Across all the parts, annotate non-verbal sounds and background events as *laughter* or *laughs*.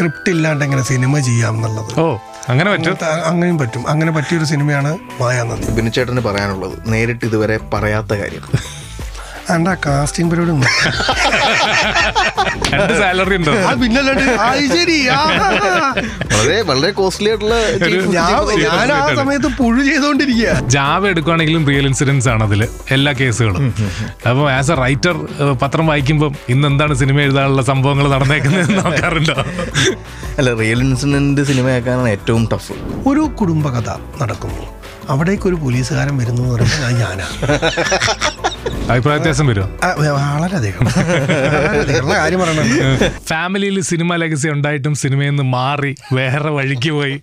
Script ഇല്ലാണ്ട് എങ്ങനെ cinema ചെയ്യാം എന്നുള്ളത് ഓ അങ്ങനെ പറ്റും? അങ്ങനെയും പറ്റും. അങ്ങനെ പറ്റിയൊരു സിനിമയാണ് മായാനന്ദി ബിനുചേട്ടന് പറയാനുള്ളത് നേരിട്ട് ഇതുവരെ പറയാത്ത കാര്യം. എന്റെ കാസ്റ്റിംഗ് പരിപാടി രണ്ട് സാലറി ഉണ്ടോ? ആ, ശരി വളരെ വളരെ കോസ്റ്റ്ലി ആയിട്ടുള്ള ഞാൻ ഞാൻ ആ സമയത്ത് പുഴു ചെയ്തോണ്ടിരിക്കുക. ജാവ എടുക്കുകയാണെങ്കിലും റിയൽ ഇൻസിഡൻസ് ആണ് അതിൽ എല്ലാ കേസുകളും. അപ്പോൾ ആസ് എ റൈറ്റർ പത്രം വായിക്കുമ്പോൾ ഇന്ന് എന്താണ് സിനിമ എഴുതാനുള്ള സംഭവങ്ങൾ നടന്നേക്കുന്നത് നോക്കാറുണ്ടോ? അല്ല റിയൽ ഇൻസിഡന്റ് സിനിമയാക്കാനാണ് ഏറ്റവും ടഫ് ഒരു കുടുംബകഥ നടക്കുന്നു അവിടേക്ക് ഒരു പോലീസുകാരൻ വരുന്നു എന്ന് പറയുമ്പോൾ ഞാനാണ്. ഞാനാ *laughs* അഭിപ്രായ വ്യത്യാസം വരുമോ ആ, വളരെയധികം. വളരെയധികം. ഉള്ള കാര്യം പറയണത് ഫാമിലിയിൽ സിനിമ ലെഗസി ഉണ്ടായിട്ടും സിനിമയിൽ നിന്ന് മാറി വേറെ വഴിക്ക് പോയി.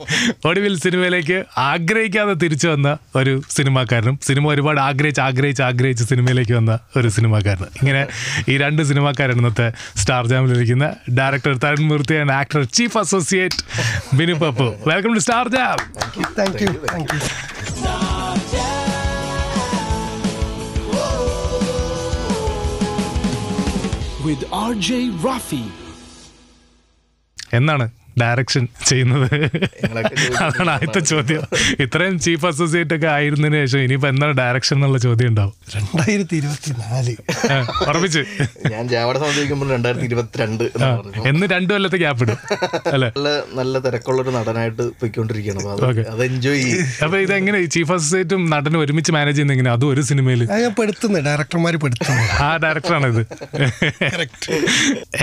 ഒടുവിൽ സിനിമയിലേക്ക് ആഗ്രഹിക്കാതെ തിരിച്ചു വന്ന ഒരു സിനിമാക്കാരനും സിനിമ ഒരുപാട് ആഗ്രഹിച്ച് ആഗ്രഹിച്ച് ആഗ്രഹിച്ച് സിനിമയിലേക്ക് വന്ന ഒരു സിനിമാക്കാരൻ ഇങ്ങനെ ഈ രണ്ട് സിനിമാക്കാരാണ് ഇന്നത്തെ star ജാമിലിരിക്കുന്ന director Tharun Moorthy and actor chief associate Binu Pappu. Welcome to star jam thank you thank you with R J Rafi എന്നാണ്? ഡയറക്ഷൻ ചെയ്യുന്നത്. അതാണ് ആദ്യത്തെ ചോദ്യം. ഇത്രയും ചീഫ് അസോസിയേറ്റ് ഒക്കെ ആയിരുന്നതിന് ശേഷം ഇനിയിപ്പോ എന്താണ് ഡയറക്ഷൻ എന്നുള്ള ചോദ്യം ഉണ്ടാവും. രണ്ടായിരത്തി ഇരുപത്തി നാല് ആ, ഉറപ്പിച്ച്. ഞാൻ ജാവയുടെ സംബന്ധിക്കുമ്പോൾ രണ്ടായിരത്തി ഇരുപത്തിരണ്ട് എന്ന് രണ്ടു കൊല്ലത്തെ ഗ്യാപ്പ് ഇടും. അല്ലെ? നല്ല നല്ല തിരക്കുള്ള ഒരു നടനായിട്ട് പോയിക്കൊണ്ടിരിക്കുകയാണ്. അത് എൻജോയ് ചെയ്യും. അപ്പൊ ഇതെങ്ങനെ? ചീഫ് അസോസിയേറ്റും നടനും ഒരുമിച്ച് മാനേജ് ചെയ്യുന്ന എങ്ങനെ അതും ഒരു സിനിമയിൽ പെടുത്തുന്നത്. ഡയറക്ടർമാർ പെടുത്തുന്നു ആ ഡയറക്ടറാണ് ഇത്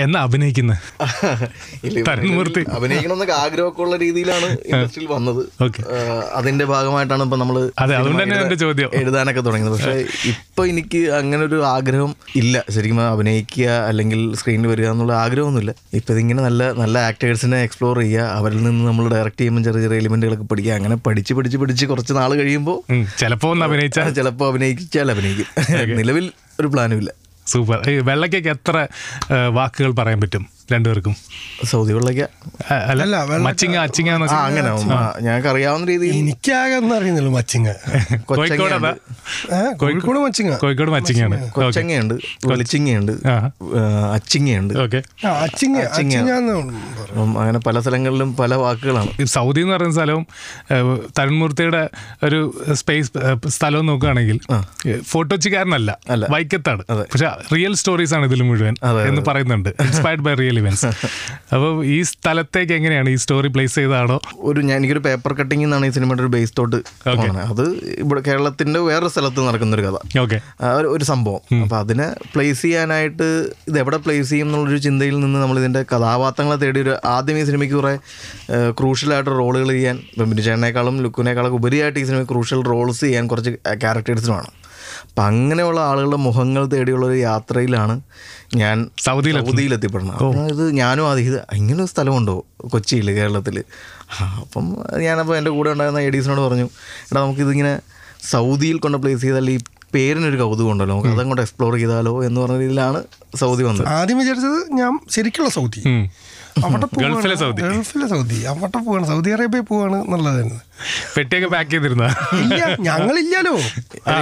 എന്നാ അഭിനയിക്കുന്നത് തരുൺമൂർത്തി. അഭിനയിക്കണമെന്നൊക്കെ ആഗ്രഹമൊക്കെ ഉള്ള രീതിയിലാണ് *laughs* ഇൻഡസ്ട്രിയിൽ വന്നത്. അതിന്റെ ഭാഗമായിട്ടാണ് ഇപ്പൊ നമ്മൾ. എഴുതാനൊക്കെ തുടങ്ങിയത് പക്ഷെ ഇപ്പൊ എനിക്ക് അങ്ങനെ ഒരു ആഗ്രഹം ഇല്ല. ശരിക്കും അഭിനയിക്കുക അല്ലെങ്കിൽ സ്ക്രീനിൽ വരിക എന്നുള്ള ആഗ്രഹമൊന്നുമില്ല. ഇപ്പൊ ഇതിങ്ങനെ നല്ല നല്ല ആക്ടേഴ്സിനെ എക്സ്പ്ലോർ ചെയ്യുക അവരിൽ നിന്ന് നമ്മൾ ഡയറക്റ്റ് ചെയ്യുമ്പോൾ ചെറിയ ചെറിയ എലിമെന്റുകളൊക്കെ പഠിക്കുക അങ്ങനെ പഠിച്ച് പഠിച്ച് പഠിച്ച് കുറച്ച് നാൾ കഴിയുമ്പോൾ ചിലപ്പോ ഒന്ന് അഭിനയിച്ച *laughs* ചിലപ്പോൾ അഭിനയിച്ചാൽ അഭിനയിക്കും. നിലവിൽ ഒരു പ്ലാനും ഇല്ല. സൂപ്പർ. വെള്ളക്കൊക്കെ എത്ര വാക്കുകൾ പറയാൻ പറ്റും? രണ്ടുപേർക്കും. സൗദി വെള്ളയ്ക്ക. അല്ല മച്ചിങ്ങ അച്ചിങ്ങ അങ്ങനെ ഞങ്ങൾക്ക് അറിയാവുന്ന രീതിയിൽ എനിക്കാകെന്ന് അറിയുന്നില്ല മച്ചിങ്ങ. കോഴിക്കോട് കോഴിക്കോട് മച്ചിങ്ങ. കോഴിക്കോട് മച്ചിങ്ങയാണ്. കൊച്ചങ്ങയുണ്ട് വെളിച്ചിങ്ങയുണ്ട് അച്ചിങ്ങയുണ്ട്. ഓക്കെ. അച്ചിങ്ങ അങ്ങനെ പല സ്ഥലങ്ങളിലും പല വാക്കുകളാണ്. സൗദി എന്ന് പറയുന്ന സ്ഥലവും തരുൺമൂർത്തിയുടെ ഒരു സ്പേസ് സ്ഥലം സ്ഥലവും നോക്കുകയാണെങ്കിൽ ഫോട്ടോച്ചിക്കാരനല്ല അല്ല. വൈക്കത്താണ്. പക്ഷെ റിയൽ സ്റ്റോറീസ് ആണ് ഇതിൽ മുഴുവൻ എന്ന് പറയുന്നുണ്ട്. ഇൻസ്പയർഡ് ബൈ റിയൽ ഇവന്റ്സ് അപ്പോൾ ഈ സ്ഥലത്തേക്ക് എങ്ങനെയാണ് ഈ സ്റ്റോറി പ്ലേസ് ചെയ്താണോ ഒരു ഞാൻ എനിക്കൊരു പേപ്പർ കട്ടിംഗ് എന്നാണ് ഈ സിനിമയുടെ ഒരു ബേസ് തോട്ട് അത് ഇവിടെ കേരളത്തിന്റെ വേറൊരു സ്ഥലത്ത് നടക്കുന്ന ഒരു കഥ ഓക്കെ ഒരു- സംഭവം. അപ്പോൾ അതിനെ പ്ലേസ് ചെയ്യാനായിട്ട് ഇത് എവിടെ പ്ലേസ് ചെയ്യും എന്നുള്ളൊരു ചിന്തയിൽ നിന്ന് നമ്മൾ ഇതിന്റെ കഥാപാത്രങ്ങളെ തേടി ഒരു ആദ്യം ഈ സിനിമയ്ക്ക് കുറേ ക്രൂഷ്യലായിട്ട് റോളുകൾ ചെയ്യാൻ ഇപ്പം ബിനുചേട്ടനേക്കാളും ലുക്കിനേക്കാളും ഉപരിയായിട്ട് ഈ സിനിമയ്ക്ക് ക്രൂഷ്യൽ റോൾസ് ചെയ്യാൻ കുറച്ച് ക്യാരക്ടേഴ്സിന് വേണം. അപ്പം അങ്ങനെയുള്ള ആളുകളുടെ മുഖങ്ങൾ തേടിയുള്ള ഒരു യാത്രയിലാണ് ഞാൻ. സൗദിയിൽ എത്തിപ്പെടുന്നത് അപ്പോൾ ഇത് ഞാനും അത് ഇത് ഇങ്ങനെ ഒരു സ്ഥലമുണ്ടോ കൊച്ചിയിൽ കേരളത്തിൽ അപ്പം ഞാനപ്പോൾ എന്റെ കൂടെ ഉണ്ടായിരുന്ന എഡീസിനോട് പറഞ്ഞു എടാ നമുക്കിതിങ്ങനെ സൗദിയിൽ കൊണ്ട് പ്ലേസ് ചെയ്താൽ ഈ പേരിനൊരു കൗതുകം ഉണ്ടല്ലോ. നമുക്ക് അതങ്ങോട്ട് എക്സ്പ്ലോർ ചെയ്താലോ എന്ന് പറഞ്ഞ രീതിയിലാണ് സൗദി വന്നത്. ആദ്യം വിചാരിച്ചത് ഞാൻ ശരിക്കുള്ള സൗദി. അവിടെ പോവാണ്. ഗൾഫിലെ സൗദി. ഗൾഫിലെ സൗദി. അവിടെ പോവാണ്. സൗദി അറേബ്യ പോവാണ് എന്നുള്ളതായിരുന്നു പെട്ടിയൊക്കെ പാക്ക് ചെയ്തിരുന്ന? ഇല്ല ഞങ്ങളില്ലല്ലോ.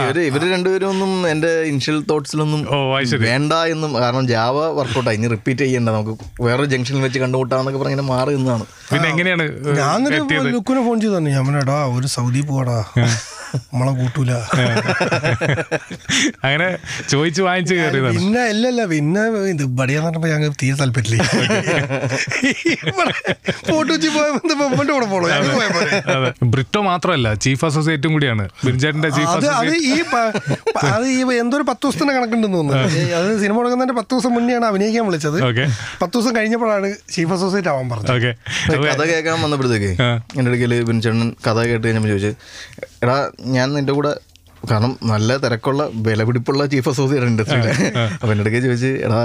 ഇവർ ഇവർ രണ്ടുപേരും ഒന്നും എന്റെ ഇനിഷ്യൽ തോട്ട്സിലൊന്നും ഓ, അത് ശരി. വേണ്ട എന്നും കാരണം ജാവ വർക്കൗട്ടായി ഇനി റിപ്പീറ്റ് ചെയ്യണ്ട. നമുക്ക് വേറൊരു ജംഗ്ഷനിൽ വെച്ച് കണ്ടുമുട്ടാന്നൊക്കെ പറഞ്ഞ മാറി നിന്നാണ്. പിന്നെ എങ്ങനെയാണ് ഞാൻ ലുക്കിനെ ഫോൺ ചെയ്തു തന്നെ ഞാൻ ഒരു സൗദി പോവാടാ. നമ്മളെ കൂട്ടൂല. അങ്ങനെ ചോദിച്ചു വാങ്ങിച്ചു കയറിയത് പിന്നെ ഇല്ലല്ല പിന്നെ ഇത് ബടിയാന്ന് പറഞ്ഞപ്പോ ഞങ്ങൾ തീരെ താല്പര്യമില്ല. കൂടെ ബ്രിട്ടോ മാത്രമല്ല ചീഫ് അസോസിയേറ്റും കൂടിയാണ്. ബിൻചേട്ടന്റെ ചീഫ് അത് അത് ഈ അത് ഈ എന്തോ ഒരു പത്ത് ദിവസത്തിന്റെ കണക്കുണ്ടെന്ന് തോന്നുന്നു. അത് സിനിമ തുടങ്ങുന്നതിന്റെ പത്ത് ദിവസം മുന്നെയാണ് അഭിനയിക്കാൻ വിളിച്ചത്. ഓക്കെ. പത്ത് ദിവസം കഴിഞ്ഞപ്പോഴാണ് ചീഫ് അസോസിയേറ്റ് ആവാൻ പറഞ്ഞത്. ഓക്കെ. കഥ കേൾക്കാൻ വന്നപ്പോഴത്തേക്ക് എന്റെ എന്റെ അടുക്കൽ ബിൻചേട്ടൻ കഥ കേട്ട് കഴിഞ്ഞപ്പോൾ ചോദിച്ചു എടാ ഞാൻ നിന്റെ കൂടെ കാരണം നല്ല തിരക്കുള്ള വിലപിടിപ്പുള്ള ചീഫ് അസോസിയേറ്റ് ഇൻഡസ്ട്രിയിലെ അപ്പം എന്റെ അടുക്കെ ചോദിച്ച് എടാ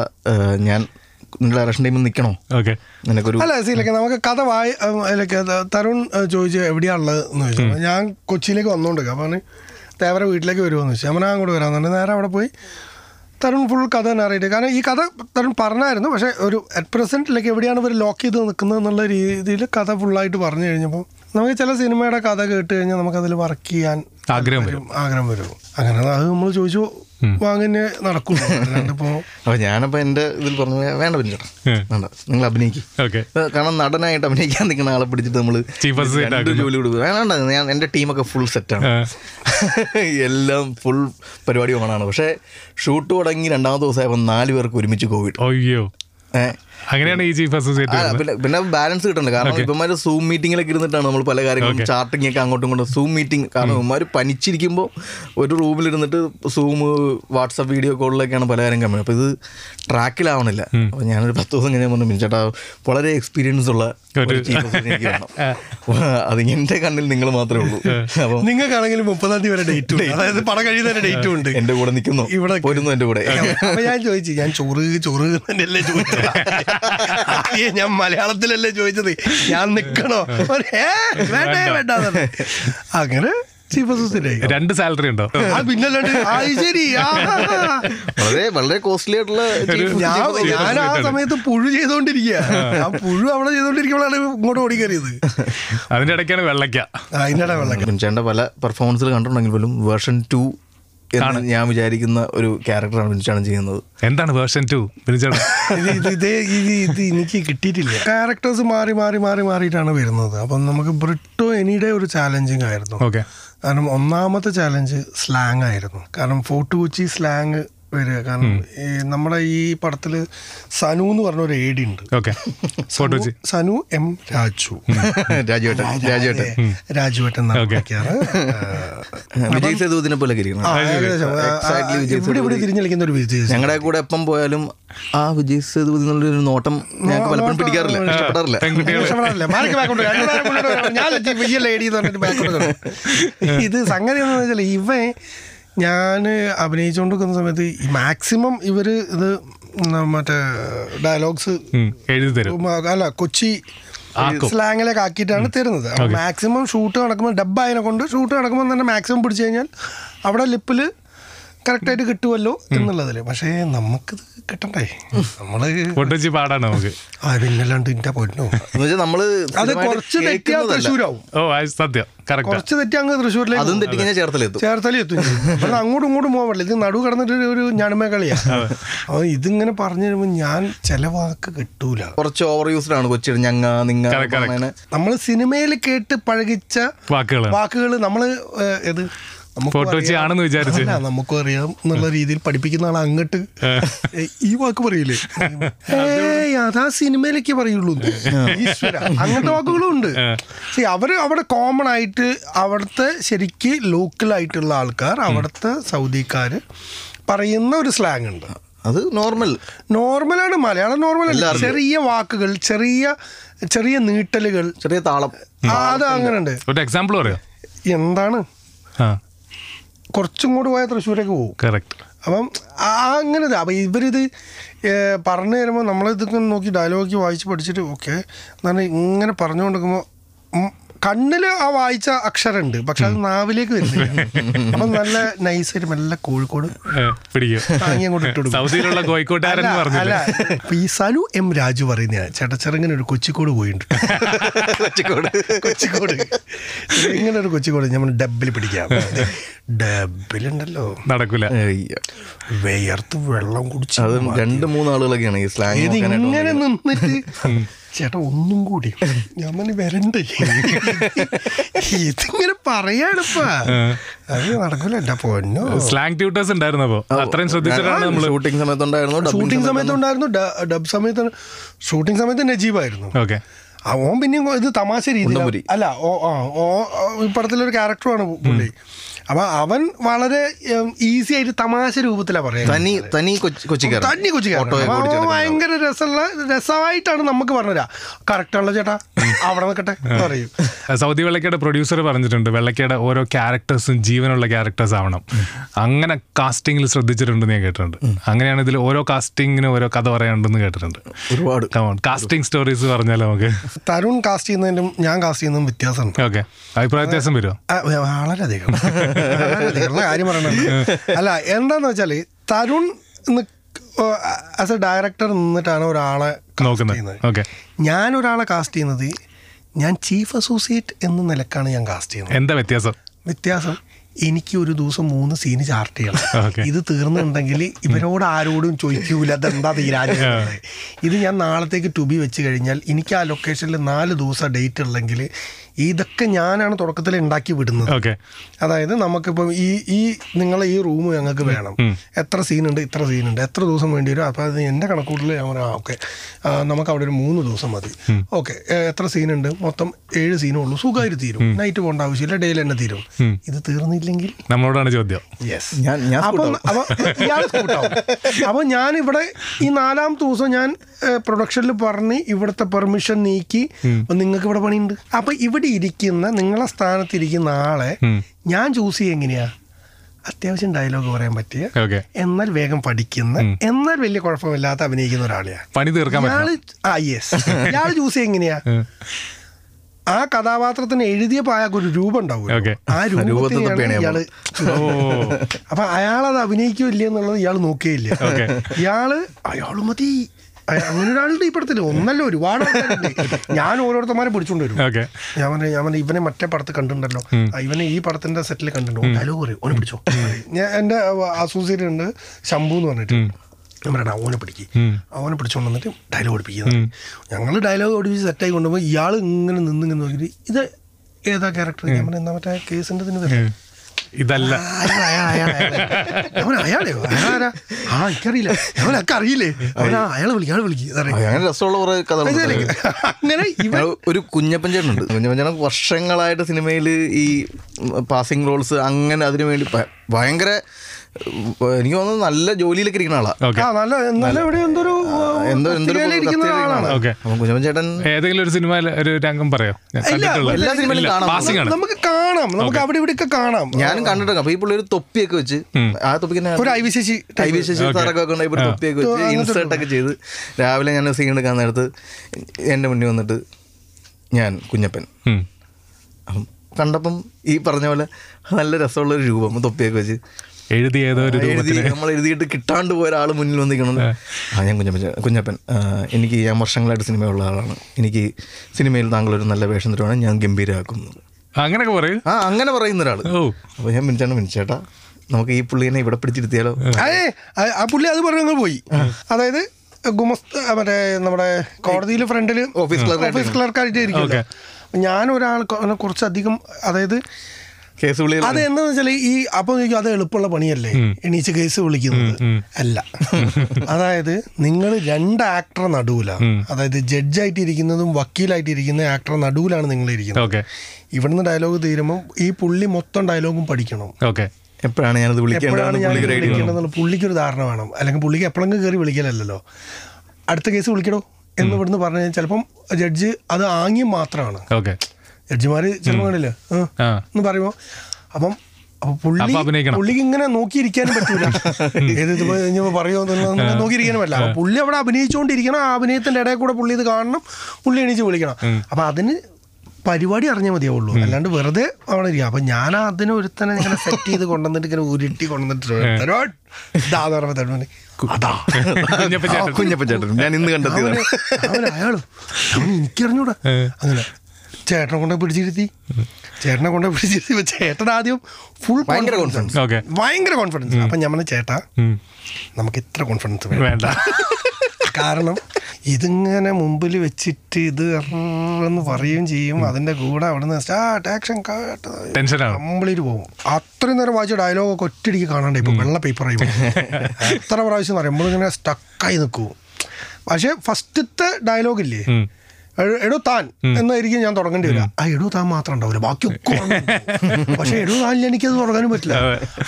ഞാൻ നിങ്ങളുടെ ഡയറക്ഷൻ ടീമിൽ നിൽക്കണോ? ഓക്കെ. നിനക്കൊരു അല്ല സീലൊക്കെ നമുക്ക് കഥ വായി ലൈക്ക് തരുൺ ചോദിച്ചു എവിടെയാണുള്ളത് എന്ന് ചോദിച്ചു ഞാൻ കൊച്ചിയിലേക്ക് വന്നുകൊണ്ട് അപ്പം തേവര വീട്ടിലേക്ക് വരുമെന്ന് ചോദിച്ചു. ഞാൻ അങ്ങോട്ട് വരാമെന്ന് പറഞ്ഞു. നേരെ അവിടെ പോയി തരുൺ ഫുൾ കഥ തന്നെ അറിയിട്ട് കാരണം ഈ കഥ തരുൺ പറഞ്ഞായിരുന്നു പക്ഷേ ഒരു അറ്റ് പ്രസന്റ് ലൈക്ക് എവിടെയാണ് ഇവർ ലോക്ക് ചെയ്ത് നിൽക്കുന്നത് എന്നുള്ള രീതിയിൽ കഥ ഫുള്ളായിട്ട് പറഞ്ഞു കഴിഞ്ഞപ്പോൾ നമുക്ക് ചില സിനിമയുടെ കഥ കേട്ട് കഴിഞ്ഞാൽ നമുക്കതിൽ വർക്ക് ചെയ്യാൻ ആഗ്രഹം വരും. ആഗ്രഹം വരും. അങ്ങനെ അത് നമ്മൾ ചോദിച്ചു വാങ്ങനെ നടക്കുള്ളൂ. അല്ലാണ്ട് ഇപ്പോ അപ്പൊ ഞാനപ്പോ എന്റെ ഇതിൽ പറഞ്ഞു വേണ്ട പിന്നെ. വേണ്ട. നിങ്ങൾ അഭിനയിക്കും. ഓക്കെ. കാരണം നടനായിട്ട് അഭിനയിക്കാൻ നിൽക്കുന്ന ആളെ പിടിച്ചിട്ട് നമ്മൾ ജോലി കൊടുക്കും. വേണ്ട ഞാൻ എന്റെ ടീമൊക്കെ ഫുൾ സെറ്റാണ് എല്ലാം ഫുൾ പരിപാടി ഓണാണ് പക്ഷേ ഷൂട്ട് തുടങ്ങി രണ്ടാമത്തെ ദിവസമായപ്പോൾ നാല് പേർക്ക് ഒരുമിച്ച് കോവിഡ് അയ്യോ. ഏഹ് അങ്ങനെയാണ് ഈ ചീഫ് അസോസിയേറ്റ് പിന്നെ പിന്നെ ബാലൻസ് കിട്ടുന്നത് കാരണം ഇവന്മാര് സൂം മീറ്റിംഗിലൊക്കെ ഇരുന്നിട്ടാണ് നമ്മൾ പല കാര്യങ്ങളും ചാർട്ടിങ് ഒക്കെ അങ്ങോട്ടും ഇങ്ങോട്ടും. സൂം മീറ്റിംഗ് കാരണം ഇവന്മാര് പനിച്ചിരിക്കുമ്പോൾ ഒരു റൂമിൽ ഇരുന്നിട്ട് സൂം വാട്സപ്പ് വീഡിയോ കോളിലൊക്കെയാണ് പല കാര്യം കമ്മി അപ്പോൾ ഇത് ട്രാക്കിലാവണില്ല. അപ്പോൾ ഞാനൊരു പത്ത് ദിവസം കഴിഞ്ഞാൽ പറഞ്ഞു മിനിച്ചേട്ടാ വളരെ എക്സ്പീരിയൻസ് ഉള്ള അത് എന്റെ കണ്ണിൽ നിങ്ങൾ മാത്രമേ ഉള്ളൂ. അപ്പം നിങ്ങൾക്കാണെങ്കിൽ മുപ്പതാം തീയതി വരെ ഡേറ്റ് ഉണ്ട്. അതായത് പണം കഴിയുന്ന ഡേറ്റും ഉണ്ട്. എന്റെ കൂടെ നിൽക്കുന്നു. ഇവിടെ പോരുന്നു എന്റെ കൂടെ. ഞാൻ ചോദിച്ചു ഞാൻ ചോറ് ചോറ് ചോദിച്ചു ചോദിച്ചത്? ഞാൻ മലയാളത്തിലല്ലേ ചോദിച്ചത്? ഞാൻ നിക്കണോ? വേണ്ടേ വേണ്ട. എന്ന്. അങ്ങനെ ചീഫ് അസിസ്റ്റന്റ് രണ്ട് സാലറി ഉണ്ടോ? ആ പിന്നല്ലാണ്ട് ആ ശരി. വളരെ വളരെ കോസ്റ്റ്ലി ആയിട്ടുള്ള ഞാൻ ഞാൻ ആ സമയത്ത് പുഴു ചെയ്തോണ്ടിരിക്കുക ആ പുഴു അവിടെ ചെയ്തോണ്ടിരിക്കുമ്പോഴാണ് ഇങ്ങോട്ട് ഓടിക്കറിയത്. അതിന്റെ ഇടയ്ക്കാണ് വെള്ളക്ക അതിന്റെ വെള്ളക്ക ബിൻചാന്റെ പല പെർഫോമൻസിൽ കണ്ടിട്ടുണ്ടെങ്കിൽ പോലും വേർഷൻ ടു എന്ന് ഞാൻ വിചാരിക്കുന്ന ഒരു ക്യാരക്ടറാണ് ബിൻചാണ് ചെയ്യുന്നത്. എന്താണ് വേർഷൻ ടു ഇത് എനിക്ക് കിട്ടിയിട്ടില്ല. ക്യാരക്ടേഴ്സ് മാറി മാറി മാറി മാറിയിട്ടാണ് വരുന്നത്. അപ്പം നമുക്ക് ബ്രിട്ടോ എനിയുടെ ഒരു ചാലഞ്ചിങ് ആയിരുന്നു. ഓക്കെ കാരണം ഒന്നാമത്തെ ചാലഞ്ച് സ്ലാങ് ആയിരുന്നു. കാരണം ഫോർട്ട് കൊച്ചി സ്ലാങ് വരിക. കാരണം ഈ നമ്മുടെ ഈ പടത്തിൽ സനു എന്ന് പറഞ്ഞ ഒരു ഏഡി ഉണ്ട്. വെച്ച്. സനു എം രാജു. രാജുവേട്ടൻ. രാജുവേട്ടൻ. രാജുവേട്ടൻ വിജയ് സേതുവിനെ പോലെ ഇവിടെ ഇവിടെ തിരിഞ്ഞളിക്കുന്ന ഒരു വിജയ്. ഞങ്ങളുടെ കൂടെ എപ്പം പോയാലും ആ വിജയ് സേതുപതി എന്നുള്ളൊരു നോട്ടം ഞങ്ങൾക്ക് പലപ്പോഴും പിടിക്കാറില്ല ഇഷ്ടപ്പെടാറില്ല. ഇത് സംഗതി എന്താണെന്ന് വെച്ചാൽ ഇവൻ ഞാൻ അഭിനയിച്ചുകൊണ്ടിരിക്കുന്ന സമയത്ത് മാക്സിമം ഇവർ ഇത് മറ്റേ ഡയലോഗ്സ് അല്ല കൊച്ചി. സ്ലാങ്ങിലേക്ക് ആക്കിയിട്ടാണ് തരുന്നത്. മാക്സിമം ഷൂട്ട് നടക്കുമ്പോൾ ഡബ്ബായതിനെ കൊണ്ട് ഷൂട്ട് നടക്കുമ്പോൾ തന്നെ മാക്സിമം പിടിച്ചു കഴിഞ്ഞാൽ അവിടെ ലിപ്പിൽ കറക്റ്റായിട്ട് കിട്ടുമല്ലോ എന്നുള്ളതിൽ പക്ഷേ നമുക്കിത് കിട്ടണ്ടേ? നമ്മൾ പാടാണ് നമുക്ക്. ആ പിന്നല്ലാണ്ട് ഇന്റെ പൊന്നോ? നമ്മൾ അത് കുറച്ച് തെറ്റിയാ. തൃശ്ശൂരാവും. ഓ സത്യം. കറക്റ്റ് കുറച്ച് തെറ്റി അങ്ങ് തൃശ്ശൂരിലേക്ക് അതും പോകും. ചേർത്തലെത്തും ചേർത്തലെത്തും. അപ്പോൾ അങ്ങോട്ടും ഇങ്ങോട്ടും പോകാൻ പറ്റില്ല. ഇത് നടു കടന്നിട്ട് ഒരു- ഞാനുമേ കളിയാ. അപ്പോൾ ഇതിങ്ങനെ പറഞ്ഞു തരുമ്പോൾ ഞാൻ ചില വാക്ക് കിട്ടൂല. കുറച്ച് ഓവർ യൂസ്ഡ് ആണ് കൊച്ചി ഞങ്ങ നിങ്ങ. നമ്മൾ സിനിമയിൽ കേട്ട് പഴകിച്ച വാക്കുകൾ വാക്കുകൾ നമ്മൾ ഇത് ആണെന്ന് വിചാരിച്ച്. നമുക്കും അറിയാം എന്നുള്ള രീതിയിൽ പഠിപ്പിക്കുന്ന ആൾ അങ്ങോട്ട് ഈ വാക്ക് പറയില്ലേ? അതാ സിനിമയിലേക്ക് പറയുള്ളൂ. അങ്ങനത്തെ വാക്കുകളും ഉണ്ട്. See, അവർ അവിടെ കോമൺ ആയിട്ട് അവിടുത്തെ ശരിക്ക് ലോക്കൽ ആയിട്ടുള്ള ആൾക്കാർ അവിടുത്തെ സൗദിക്കാര് പറയുന്ന ഒരു സ്ലാങ് ഉണ്ട്. അത് നോർമൽ നോർമലാണ് മലയാളം നോർമൽ അല്ല. ചെറിയ വാക്കുകൾ ചെറിയ ചെറിയ നീട്ടലുകൾ. ചെറിയ താളം. ആ, അത് അങ്ങനെ ഉണ്ട് ഒരു എക്സാമ്പിൾ പറയാം. എന്താണ്? ആ. കുറച്ചും കൂടി പോയാൽ തൃശ്ശൂരേക്ക് പോകും കറക്റ്റ് അപ്പം ആ അങ്ങനെ. അപ്പം ഇവരിത് പറഞ്ഞു തരുമ്പോൾ നമ്മളിതൊക്കെ നോക്കി ഡയലോഗ് വായിച്ച് പഠിച്ചിട്ട് ഓക്കെ എന്നാണ് ഇങ്ങനെ പറഞ്ഞു കൊടുക്കുമ്പോൾ കണ്ണിൽ ആ വായിച്ച അക്ഷരമുണ്ട് പക്ഷെ അത് നാവിലേക്ക് വരുന്നില്ല. *laughs* അപ്പം നല്ല നൈസായിട്ട് നല്ല കോഴിക്കോട് സൗദിയിലുള്ള കോഴിക്കോട്ടുകാരൻ അല്ല, ഇപ്പൊ ഈ സനു എം രാജു പറയുന്ന ചേട്ടച്ചിറങ്ങനെ ഒരു കൊച്ചിക്കോട് പോയിട്ടുണ്ട്. *laughs* കൊച്ചിക്കോട്. കൊച്ചിക്കോട്. ഇങ്ങനെ ഒരു കൊച്ചിക്കോട് നമ്മൾ ഡബിൽ പിടിക്കാം. ഡബിലുണ്ടല്ലോ നടക്കൂല. അയ്യോ. വിയർത്ത് വെള്ളം കുടിച്ച് അത് രണ്ട് മൂന്ന് ആളുകളൊക്കെയാണ് ഈ സ്ലാങ് ഇങ്ങനെ നിന്നിട്ട് ചേട്ടാ ഒന്നും കൂടി. ഞാൻ പറഞ്ഞു വരണ്ടേ? ഇതിങ്ങനെ പറയാണിപ്പാ അത് നടക്കൂല എന്റെ പൊന്നോ സ്ലാങ് ട്യൂട്ടേഴ്സ് അത്രയും ശ്രദ്ധിച്ചിട്ടാണ് ഷൂട്ടിംഗ് സമയത്തുണ്ടായിരുന്നു ഷൂട്ടിംഗ് സമയത്തുണ്ടായിരുന്നു. ഡബ് സമയത്ത് ഷൂട്ടിംഗ് സമയത്ത് നജീബായിരുന്നു. ഓക്കെ. ഓൻ പിന്നെയും ഇത് തമാശ രീതിയിൽ ഉണ്ടംപുരി. അല്ല ഓ ആ ഓ പടത്തിലൊരു ക്യാരക്ടറാണ് പുള്ളി. അപ്പൊ അവൻ വളരെ ഈസി ആയിട്ട് തമാശ രൂപത്തിലാണ് പറയുന്നത്. തനി തനി കൊച്ചി കൊച്ചിക്കാരൻ തന്നി കൊച്ചി ഓട്ടോയെ ഓടിച്ച് നടക്കുന്ന ആൾ. ഭയങ്കര രസമുള്ള രസമായിട്ടാണ് നമുക്ക് പറഞ്ഞുതരാ. കറക്റ്റാണല്ലോ ചേട്ടാ. അവിടെ നിൽക്കട്ടെ എന്ന് പറയും. സൗദി വെള്ളക്കയുടെ പ്രൊഡ്യൂസർ പറഞ്ഞിട്ടുണ്ട് വെള്ളക്കയുടെ ഓരോ ക്യാരക്ടേഴ്സും ജീവനുള്ള ക്യാരക്ടേഴ്സ് ആവണം. അങ്ങനെ കാസ്റ്റിംഗിൽ ശ്രദ്ധിച്ചിട്ടുണ്ട് ഞാൻ കേട്ടിട്ടുണ്ട്. അങ്ങനെയാണ് ഇതിൽ ഓരോ കാസ്റ്റിംഗിന് ഓരോ കഥ പറയാനുണ്ടെന്ന് കേട്ടിട്ടുണ്ട്. ഒരുപാട്. കാസ്റ്റിംഗ് സ്റ്റോറീസ് പറഞ്ഞാലോ നമുക്ക്? തരുൺ കാസ്റ്റ് ചെയ്യുന്നതിനും ഞാൻ കാസ്റ്റ് ചെയ്യുന്നതും വ്യത്യാസമുണ്ട്. ഓക്കെ അഭിപ്രായ വ്യത്യാസം വരുമോ? വളരെയധികം *laughs* ഉള്ള കാര്യം പറയണം അല്ല എന്താന്ന് വെച്ചാൽ തരുൺ ആസ് എ ഡയറക്ടർ നിന്നിട്ടാണ് ഒരാളെ കാസ്റ്റ് ചെയ്യുന്നത്. ഞാൻ ഒരാളെ കാസ്റ്റ് ചെയ്യുന്നത് ഞാൻ ചീഫ് അസോസിയേറ്റ് എന്ന നിലക്കാണ് ഞാൻ കാസ്റ്റ് ചെയ്യുന്നത്. എന്താ വ്യത്യാസം? വ്യത്യാസം എനിക്ക് ഒരു ദിവസം മൂന്ന് സീന് ചാർട്ട് ചെയ്യണം. ഇത് തീർന്നുണ്ടെങ്കിൽ ഇവരോട് ആരോടും ചോദിക്കൂല. അതെന്താ തീരാജ് ഇത് ഞാൻ നാളത്തേക്ക് ടുബി വെച്ച് കഴിഞ്ഞാൽ എനിക്ക് ആ ലൊക്കേഷനിൽ നാല് ദിവസം ഡേറ്റ് ഉള്ളെങ്കിൽ ഇതൊക്കെ ഞാനാണ് തുടക്കത്തിൽ ഉണ്ടാക്കി വിടുന്നത്. അതായത് നമുക്കിപ്പം ഈ ഈ നിങ്ങളെ ഈ റൂം ഞങ്ങൾക്ക് വേണം. എത്ര സീനുണ്ട് ഇത്ര സീനുണ്ട് എത്ര ദിവസം വേണ്ടി വരും അപ്പോൾ അത് എന്റെ കണക്കൂട്ടിൽ ഞാൻ പറയാം ഓക്കെ. നമുക്ക് അവിടെ ഒരു മൂന്ന് ദിവസം മതി. ഓക്കെ. എത്ര സീനുണ്ട്? മൊത്തം ഏഴ് സീനേ ഉള്ളൂ. സുഖമായിട്ട് തീരും. നൈറ്റ് പോകേണ്ട ആവശ്യമില്ല. ഡേയിൽ തന്നെ തീരും. ഇത് തീർന്നില്ലെങ്കിൽ? നമ്മളോടാണ് ചോദ്യം. യെസ്. ഞാൻ ഞാൻ അപ്പൊ അപ്പൊ ഇയാൾ സ്കൂട്ടാവും. അപ്പൊ ഞാൻ ഇവിടെ ഈ നാലാമത്തെ ദിവസം ഞാൻ പ്രൊഡക്ഷനിൽ പറഞ്ഞ് ഇവിടുത്തെ പെർമിഷൻ നീക്കി നിങ്ങൾക്ക് ഇവിടെ പണിയുണ്ട്. അപ്പൊ ഇവിടെ ഇരിക്കുന്ന നിങ്ങളെ സ്ഥാനത്ത് ഇരിക്കുന്ന ആളെ ഞാൻ ചൂസ് ചെയ്യുക എങ്ങനെയാ? അത്യാവശ്യം ഡയലോഗ് പറയാൻ പറ്റിയ എന്നാൽ വേഗം പഠിക്കുന്ന എന്നാൽ വലിയ കുഴപ്പമില്ലാത്ത അഭിനയിക്കുന്ന ഒരാളെയാ പണി തീർക്കാൻ ആ യെസ് ഇയാൾ ചൂസ് ചെയ്യുക എങ്ങനെയാ? ആ കഥാപാത്രത്തിന് എഴുതിയ അയാൾക്ക് ഒരു രൂപം ഉണ്ടാവും. ആ രൂപത്തിനാണ് രൂപത്തിനെയാണ് ഇയാൾ ഓ അപ്പൊ അയാളത് അഭിനയിക്കില്ല എന്നുള്ളത് ഇയാൾ നോക്കുകയില്ല. Okay. ഇയാൾ അയാൾ മതി അങ്ങനെ ഒരാളുടെ ഈ പടത്തിൽ ഒന്നല്ല ഒരുപാട് ആൾക്കാരുണ്ട്. ഞാൻ ഓരോരുത്തന്മാരെ പിടിച്ചോണ്ട് വരും. ഞാൻ പറഞ്ഞു ഞാൻ പറഞ്ഞു ഇവനെ മറ്റേ പടത്ത് കണ്ടിട്ടുണ്ടല്ലോ. ഇവനെ ഈ പടത്തിന്റെ സെറ്റിൽ കണ്ടിട്ടുണ്ടോ? ഡയലോഗ് പറയും ഓനെ പിടിച്ചോ. ഞാൻ എന്റെ അസോസിയേറ്റ് ഉണ്ട് ശംഭു എന്ന് പറഞ്ഞിട്ട്. ഞാൻ പറയണ ഓനെ പിടിക്കും. അവനെ പിടിച്ചോണ്ട് വന്നിട്ട് ഡയലോഗ് പഠിപ്പിക്കുന്നത് ഞങ്ങൾ ഡയലോഗ് പഠിപ്പിച്ച് സെറ്റായി കൊണ്ടുപോകുമ്പോൾ ഇയാൾ ഇങ്ങനെ നിന്ന് ഇങ്ങനെ നോക്കിയിട്ട് ഇത് ഏതാ ക്യാരക്ടർ ഞാൻ എന്നാ മറ്റേ കേസിന്റെ തന്നെ വരും. ഇതല്ല. അയാളെയോ അയാളാരാ ആ എനിക്കറിയില്ല. അവനൊക്കെ അറിയില്ലേ അവനാ അയാളെ വിളിക്കും അയാൾ വിളിക്കും. അങ്ങനെ രസമുള്ള കുറെ കഥകൾ അങ്ങനെ ഇവൻ ഒരു കുഞ്ഞപ്പൻ ചേട്ടനുണ്ട്. കുഞ്ഞപ്പൻ ചേട്ടൻ വർഷങ്ങളായിട്ട് സിനിമയിൽ ഈ പാസിംഗ് റോൾസ് അങ്ങനെ അതിനു വേണ്ടി ഭയങ്കര എനിക്ക് തോന്നുന്നു നല്ല ജോലിയിലൊക്കെ ഇരിക്കുന്ന ആളാണ്. ചേട്ടൻ ഏതെങ്കിലും ഒരു സിനിമ ഒരു രംഗം പറയോ? എല്ലാ സിനിമയിലും കാണാം. നമുക്ക് കാണാം. നമുക്ക് അവിടെ ഇവിടെ ഒക്കെ കാണാം. ഞാനും കണ്ടിട്ടുണ്ട്. അപ്പൊ ഈ പുള്ളി ഒരു തൊപ്പിയൊക്കെ വെച്ച് ആ തൊപ്പിക്ക് ഒരു I V Sasi I V Sasi സാറൊക്കെ കൊണ്ട് ഇവിടെ തൊപ്പിയൊക്കെ വെച്ച് ഇൻസേർട്ട് ഒക്കെ ചെയ്ത് രാവിലെ ഞാൻ സീൻ എടുക്കാൻ നേരത്ത് എന്റെ മുന്നിൽ വന്നിട്ട് ഞാൻ കുഞ്ഞപ്പൻ. കണ്ടപ്പം ഈ പറഞ്ഞ പോലെ നല്ല രസമുള്ള ഒരു രൂപം തൊപ്പിയൊക്കെ വെച്ച്. എഴുതി ഏതോ ഒരു നമ്മൾ എഴുതിയിട്ട് കിട്ടാണ്ട് പോയ ഒരാൾ മുന്നിൽ വന്നിരിക്കണം ആ. ഞാൻ കുഞ്ഞപ്പൻ കുഞ്ഞപ്പൻ. എനിക്ക് ഞാൻ വർഷങ്ങളായിട്ട് സിനിമയുള്ള ആളാണ്. എനിക്ക് സിനിമയിൽ താങ്കൾ ഒരു നല്ല വേഷം തരുവാണ്. ഞാൻ ഗംഭീരമാക്കുന്നത് അങ്ങനെയൊക്കെ പറയും. ആ അങ്ങനെ പറയുന്ന ഒരാൾ അപ്പോൾ ഞാൻ മിനിച്ചാണ് മിനിച്ചേട്ടാ. നമുക്ക് ഈ പുള്ളീനെ ഇവിടെ പിടിച്ചിരുത്തിയാലോ? അതെ ആ- പുള്ളി അത് പറഞ്ഞു പോയി. അതായത് ഗുമസ്ത മറ്റേ നമ്മുടെ കോടതിയിൽ ഫ്രണ്ടിൽ ഓഫീസ് ക്ലർക്ക് ആയിട്ട് ഇരിക്കും ഞാൻ ഒരാൾ കുറച്ചധികം അതായത് കേസ് വിളി അത് എന്താന്ന് വെച്ചാൽ ഈ അപ്പൊ ചോദിക്കും അത് എളുപ്പമുള്ള പണിയല്ലേ? എണീച്ച് കേസ് വിളിക്കുന്നത്. അല്ല. *laughs* അതായത് നിങ്ങൾ രണ്ട് ആക്ടർ നടുവിലാണ് അതായത് ജഡ്ജായിട്ടിരിക്കുന്നതും വക്കീലായിട്ടിരിക്കുന്ന ആക്ടർ നടുവിലാണ് നിങ്ങൾ ഇരിക്കുന്നത് ഇവിടുന്ന് ഡയലോഗ് തീരുമ്പോൾ ഈ പുള്ളി മൊത്തം ഡയലോഗും പഠിക്കണം. ഓക്കെ. എപ്പോഴാണ് ഞാനത് വിളിക്കേണ്ടത് ഞാൻ പുള്ളിക്ക് ഒരു ധാരണ വേണം. അല്ലെങ്കിൽ പുള്ളിക്ക് എപ്പോഴെങ്കിലും കയറി വിളിക്കലല്ലോ അടുത്ത കേസ് വിളിക്കണോ എന്ന് ഇവിടുന്ന് പറഞ്ഞു കഴിഞ്ഞാൽ ചിലപ്പം ജഡ്ജ് അത് ആംഗ്യം മാത്രമാണ്. ഓക്കെ. ജഡ്ജിമാര് ചിലപ്പോൾ കണ്ടില്ല ആ. എന്ന് പറയുമ്പോൾ അപ്പം അപ്പൊ പുള്ളി പുള്ളിക്ക് ഇങ്ങനെ നോക്കിയിരിക്കാനും പറ്റൂല. ഏത് എന്നുള്ളത് നോക്കിയിരിക്കാനും പറ്റില്ല അപ്പൊ പുള്ളി അവിടെ അഭിനയിച്ചുകൊണ്ടിരിക്കണം ആ അഭിനയത്തിന്റെ ഇടയിൽ കൂടെ പുള്ളി ഇത് കാണണം. പുള്ളി എണീച്ച് വിളിക്കണം. അപ്പൊ അതിന് പരിപാടി അറിഞ്ഞാൽ മതിയാവുള്ളൂ. അല്ലാണ്ട് വെറുതെ അവിടെ ഇരിക്കുക അപ്പൊ ഞാൻ അതിന് ഒരുത്തനെ ഇങ്ങനെ സെറ്റ് ചെയ്ത് കൊണ്ടുവന്നിട്ട് ഇങ്ങനെ ഉരുട്ടി കൊണ്ടുവന്നിട്ട്. അതാ. ഞാൻ ഇന്ന് കണ്ടെത്തിയതാണ്. അവൻ അയാളും എനിക്കറിഞ്ഞൂടാ. അങ്ങനെ. ചേട്ടനെ കൊണ്ടേ പിടിച്ചിരുത്തി. ചേട്ടനെ കൊണ്ടേ പിടിച്ചിരുത്തി. ചേട്ടൻ ആദ്യം ഫുൾ ഭയങ്കര കോൺഫിഡൻസ് ഓക്കെ. ഭയങ്കര കോൺഫിഡൻസ് അപ്പൊ ഞാൻ ചേട്ട ചേട്ടാ നമുക്ക് ഇത്ര കോൺഫിഡൻസ് വേണം. വേണ്ട. *laughs* കാരണം ഇതിങ്ങനെ മുമ്പിൽ വെച്ചിട്ട് ഇത് എന്ന് പറയുകയും ചെയ്യും. അതിന്റെ കൂടെ അവിടെ നിന്ന് ആക്ഷൻ കംപ്ലീറ്റ് പോകും. അത്രയും നേരം വായിച്ച ഡയലോഗ് ഒക്കെ ഒറ്റയടിക്ക് കാണാണ്ട്? ഇപ്പൊ വെള്ള പേപ്പർ ആയി *laughs* എത്ര പ്രാവശ്യം പറയുമ്പോൾ ഇങ്ങനെ സ്റ്റക്കായി നിൽക്കും. പക്ഷെ ഫസ്റ്റത്തെ ഡയലോഗ് ഇല്ലേ? എടോ താൻ എന്നായിരിക്കും ഞാൻ തുടങ്ങേണ്ടി വരിക. ആ എടോ താൻ മാത്രം ഉണ്ടാവില്ല. ബാക്കിയൊക്കെ ഒക്കെ പക്ഷെ എടോ താനിൽ എനിക്കത് തുടങ്ങാനും പറ്റില്ല.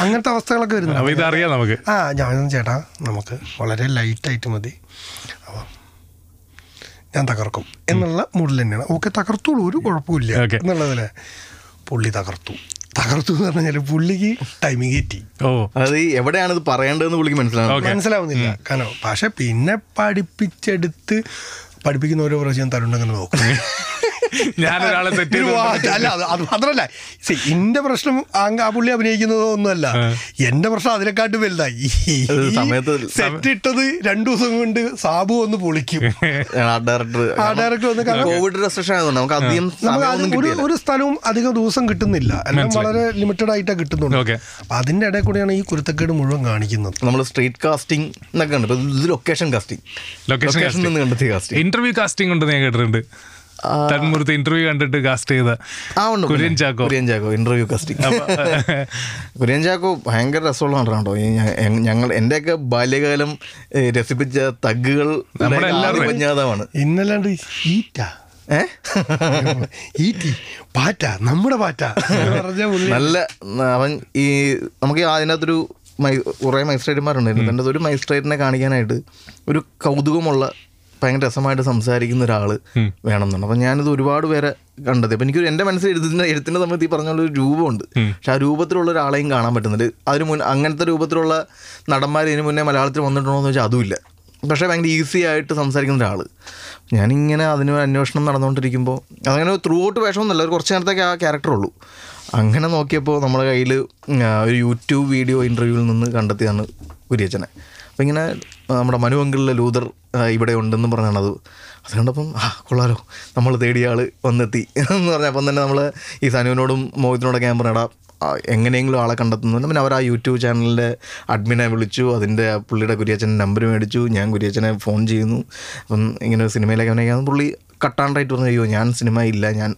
അങ്ങനത്തെ അവസ്ഥകളൊക്കെ വരുന്നുണ്ട്. നമുക്ക്. ആ ഞാൻ ചേട്ടാ നമുക്ക് വളരെ ലൈറ്റായിട്ട് മതി. അപ്പം ഞാൻ തകർക്കും എന്നുള്ള മൂഡിൽ തന്നെയാണ്. ഓക്കെ തകർത്തോളൂ ഒരു കുഴപ്പമില്ല എന്നുള്ളതിലെ. എന്നുള്ളതല്ലേ പുള്ളി തകർത്തു. തകർത്തു എന്ന് പറഞ്ഞാൽ പുള്ളിക്ക് ടൈമിങ് കിട്ടി ഓ. അത് എവിടെയാണ് ഇത് പറയേണ്ടതെന്ന് പുള്ളിക്ക് മനസ്സിലാവും. മനസ്സിലാവുന്നില്ല. കാരണം പക്ഷെ പിന്നെ പഠിപ്പിച്ചെടുത്ത് പഠിപ്പിക്കുന്ന ഓരോ പ്രാവശ്യം തരുണ്ടങ്ങനെ നോക്കും. *laughs* ഞാനൊരാളെ സെറ്റ് അല്ല അത് മാത്രല്ല. എന്റെ പ്രശ്നം ആ പുള്ളി അഭിനയിക്കുന്നതോ ഒന്നുമല്ല. എന്റെ പ്രശ്നം അതിനെക്കാട്ടും വലുതായി. സെറ്റ് ഇട്ടത് രണ്ടു ദിവസം കൊണ്ട് സാബു ഒന്ന് പൊളിക്കും. ആ ഡയറക്ടർ ഡയറക്ടർ കോവിഡ് റെസ്ട്രിക്ഷൻ ആയതുകൊണ്ട് നമുക്ക് അധികം ഒരു ഒരു സ്ഥലവും അധികം ദിവസം കിട്ടുന്നില്ല. എല്ലാം വളരെ ലിമിറ്റഡ് ആയിട്ടാ കിട്ടുന്നുണ്ട്. അപ്പൊ അതിന്റെ ഇടയിൽ കൂടെയാണ് ഈ കുരുത്തക്കേട് മുഴുവൻ കാണിക്കുന്നത്. നമ്മൾ സ്ട്രീറ്റ് കാസ്റ്റിംഗ് എന്നൊക്കെ ഉണ്ട് ഇത് location casting location interview casting ഉണ്ട് ഞാൻ കേട്ടിട്ടുണ്ട്. തന്മൂർത്തി ഇന്റർവ്യൂ കണ്ടിട്ട് കാസ്റ്റ് ചെയ്ത ആ ഉണ്ട് കുര്യൻ ചാക്കോ. കുര്യൻ ചാക്കോ ഇന്റർവ്യൂ കാസ്റ്റിംഗ് *laughs* കുര്യൻ ചാക്കോ ഭയങ്കര രസമുള്ള കേട്ടോ ഞങ്ങൾ എന്റെയൊക്കെ ബാല്യകാലം രസിപ്പിച്ച തഗ്ഗുകൾ. പഞ്ഞാതമാണ് ഇന്നല്ലാണ്ട് ഈറ്റാ? ഏ? ഈറ്റി പാറ്റ നമ്മുടെ പാറ്റ. നല്ല അവൻ ഈ നമുക്ക് അതിനകത്തൊരു മൈ കുറേ മജിസ്ട്രേറ്റുമാരുണ്ടായിരുന്നു എന്റെ ഒരു മജിസ്ട്രേറ്റിനെ കാണിക്കാനായിട്ട് ഒരു കൗതുകമുള്ള ഭയങ്കര രസമായിട്ട് സംസാരിക്കുന്ന ഒരാൾ വേണമെന്നുണ്ട് അപ്പം ഞാനിത് ഒരുപാട് പേരെ കണ്ടത്. അപ്പം എനിക്കൊരു എന്റെ മനസ്സിൽ എഴുതുന്ന എഴുത്തിന്റെ സമയത്ത് ഈ പറഞ്ഞ ഒരു രൂപമുണ്ട്. പക്ഷെ ആ രൂപത്തിലുള്ള ഒരാളെയും കാണാൻ പറ്റുന്നില്ല. അതിന് മുൻ അങ്ങനത്തെ രൂപത്തിലുള്ള നടന്മാർ ഇതിന് മുന്നേ മലയാളത്തിൽ വന്നിട്ടുണ്ടോ എന്ന് വെച്ചാൽ അതുമില്ല. പക്ഷേ ഭയങ്കര ഈസി ആയിട്ട് സംസാരിക്കുന്ന ഒരാൾ ഞാനിങ്ങനെ അതിന് അന്വേഷണം നടന്നുകൊണ്ടിരിക്കുമ്പോൾ അതങ്ങനെ ത്രൂ ഔട്ട് വേഷമൊന്നുമല്ല ഒരു കുറച്ച് നേരത്തേക്ക് ആ ക്യാരക്ടർ ഉള്ളൂ. അങ്ങനെ നോക്കിയപ്പോൾ നമ്മുടെ കയ്യിൽ ഒരു യൂട്യൂബ് വീഡിയോ ഇന്റർവ്യൂവിൽ നിന്ന് കണ്ടെത്തിയാണ് കുര്യച്ചനെ അപ്പോൾ ഇങ്ങനെ നമ്മുടെ മനുവങ്കിളിലെ ലൂതർ ഇവിടെ ഉണ്ടെന്ന് പറഞ്ഞാണ് അത്. അത് കണ്ടപ്പം ആ കൊള്ളാലോ നമ്മൾ തേടിയ ആൾ വന്നെത്തി എന്ന് പറഞ്ഞപ്പം തന്നെ നമ്മൾ ഈ സനുവിനോടും മോഹിത്തിനോടൊക്കെ ഞാൻ പറഞ്ഞടാ എങ്ങനെയെങ്കിലും ആളെ കണ്ടെത്തുന്നുണ്ട് പിന്നെ അവർ ആ യൂട്യൂബ് ചാനലിന്റെ അഡ്മിനെ വിളിച്ചു അതിന്റെ ആ പുള്ളിയുടെ കുര്യച്ചന്റെ നമ്പർ മേടിച്ചു ഞാൻ കുരിയച്ചനെ ഫോൺ ചെയ്യുന്നു. അപ്പം ഇങ്ങനെ ഒരു സിനിമയിലേക്ക് അഭിനയിക്കാൻ പുള്ളി കട്ടാണ്ടായിട്ട് പറഞ്ഞു അയ്യോ ഞാൻ സിനിമ ഇല്ല ഞാൻ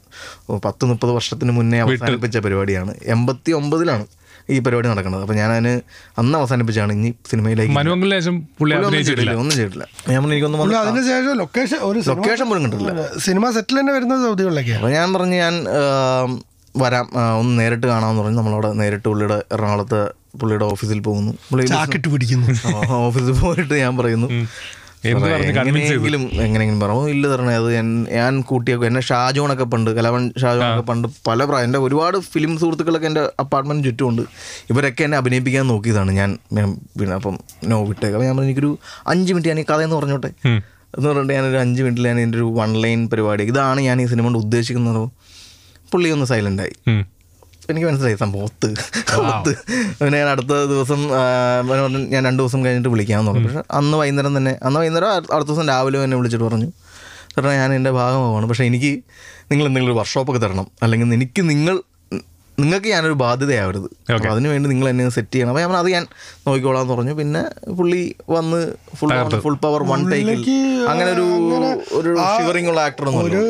പത്ത് മുപ്പത് വർഷത്തിന് മുന്നേ അവസാനിപ്പിച്ച പരിപാടിയാണ്. എൺപത്തി ഒമ്പതിലാണ്. ഈ പരിപാടി നടക്കുന്നത്. അപ്പം ഞാൻ അതിന് അന്ന് അവസാനിപ്പിച്ചാണ് ഇനി സിനിമയിലേക്ക് ഒന്നും ചെയ്തിട്ടില്ല ഞാൻ എനിക്കൊന്നും ലൊക്കേഷൻ ഒരു സിനിമ- ലൊക്കേഷൻ പോലും കണ്ടിട്ടില്ല. സിനിമ സെറ്റിൽ തന്നെ വരുന്നത് സൗദികളിലേക്ക് അപ്പോൾ ഞാൻ പറഞ്ഞു ഞാൻ വരാം. ഒന്ന് നേരിട്ട് കാണാമെന്ന് പറഞ്ഞു. നമ്മളവിടെ നേരിട്ട് പുള്ളിയുടെ എറണാകുളത്ത് പുള്ളിയുടെ ഓഫീസിൽ പോകുന്നു. പുള്ളി *laughs* പിടിക്കുന്നു. ഓഫീസിൽ പോയിട്ട് ഞാൻ പറയുന്നു. എങ്ങനെയെങ്കിലും എങ്ങനെയെങ്കിലും പറഞ്ഞു ഇല്ല തരണേ അത് ഞാൻ- കൂട്ടിയൊക്കെ എന്നെ ഷാജോണൊക്കെ പണ്ട് കലവൻ ഷാജോണൊക്കെ പണ്ട് പല പ്രായം എന്റെ ഒരുപാട് ഫിലിം സുഹൃത്തുക്കളൊക്കെ എന്റെ അപ്പാർട്ട്മെന്റ് ചുറ്റുമുണ്ട്. ഇവരൊക്കെ എന്നെ അഭിനയിപ്പിക്കാൻ നോക്കിയതാണ്. ഞാൻ പിന്നെ അപ്പം നോ വിട്ടേക്കാം. ഞാൻ പറഞ്ഞു എനിക്കൊരു അഞ്ച് മിനിറ്റ് ഞാൻ ഈ കഥയെന്ന് പറഞ്ഞോട്ടെ. എന്ന് പറഞ്ഞിട്ട് ഞാനൊരു അഞ്ച് മിനിറ്റിൽ ഞാൻ എന്റെ ഒരു വൺ ലൈൻ പരിപാടി ഇതാണ് ഞാൻ ഈ സിനിമ കൊണ്ട് ഉദ്ദേശിക്കുന്നത്. പുള്ളി ഒന്ന് സൈലന്റായി. എനിക്ക് മനസ്സിലായി സംഭവം ഒത്ത് ഒത്ത് പിന്നെ ഞാൻ അടുത്ത ദിവസം ഞാൻ രണ്ട് ദിവസം കഴിഞ്ഞിട്ട് വിളിക്കാമെന്ന് പറഞ്ഞു. പക്ഷെ അന്ന് വൈകുന്നേരം തന്നെ അന്ന് വൈകുന്നേരം അടുത്ത ദിവസം രാവിലെ എന്നെ വിളിച്ചിട്ട് പറഞ്ഞു ചേട്ടാ ഞാൻ എന്റെ ഭാഗമാവാണ്. പക്ഷേ എനിക്ക് നിങ്ങൾ എന്തെങ്കിലും ഒരു വർക്ക്ഷോപ്പൊക്കെ തരണം. അല്ലെങ്കിൽ എനിക്ക് നിങ്ങൾ നിങ്ങൾക്ക് ഞാനൊരു ബാധ്യതയാവരുത്. അപ്പോൾ അതിന് വേണ്ടി നിങ്ങൾ എന്നെ സെറ്റ് ചെയ്യണം. അപ്പോൾ ഞാൻ അത് ഞാൻ നോക്കിക്കോളാം എന്ന് പറഞ്ഞു. പിന്നെ പുള്ളി വന്ന് ഫുൾ ഫുൾ പവർ വൺ ടേക്കിൽ അങ്ങനെ ഒരു ഒരു ഷിവറിങ് ഷിവറിംഗ് ഉള്ള ആക്ടർ ഒരു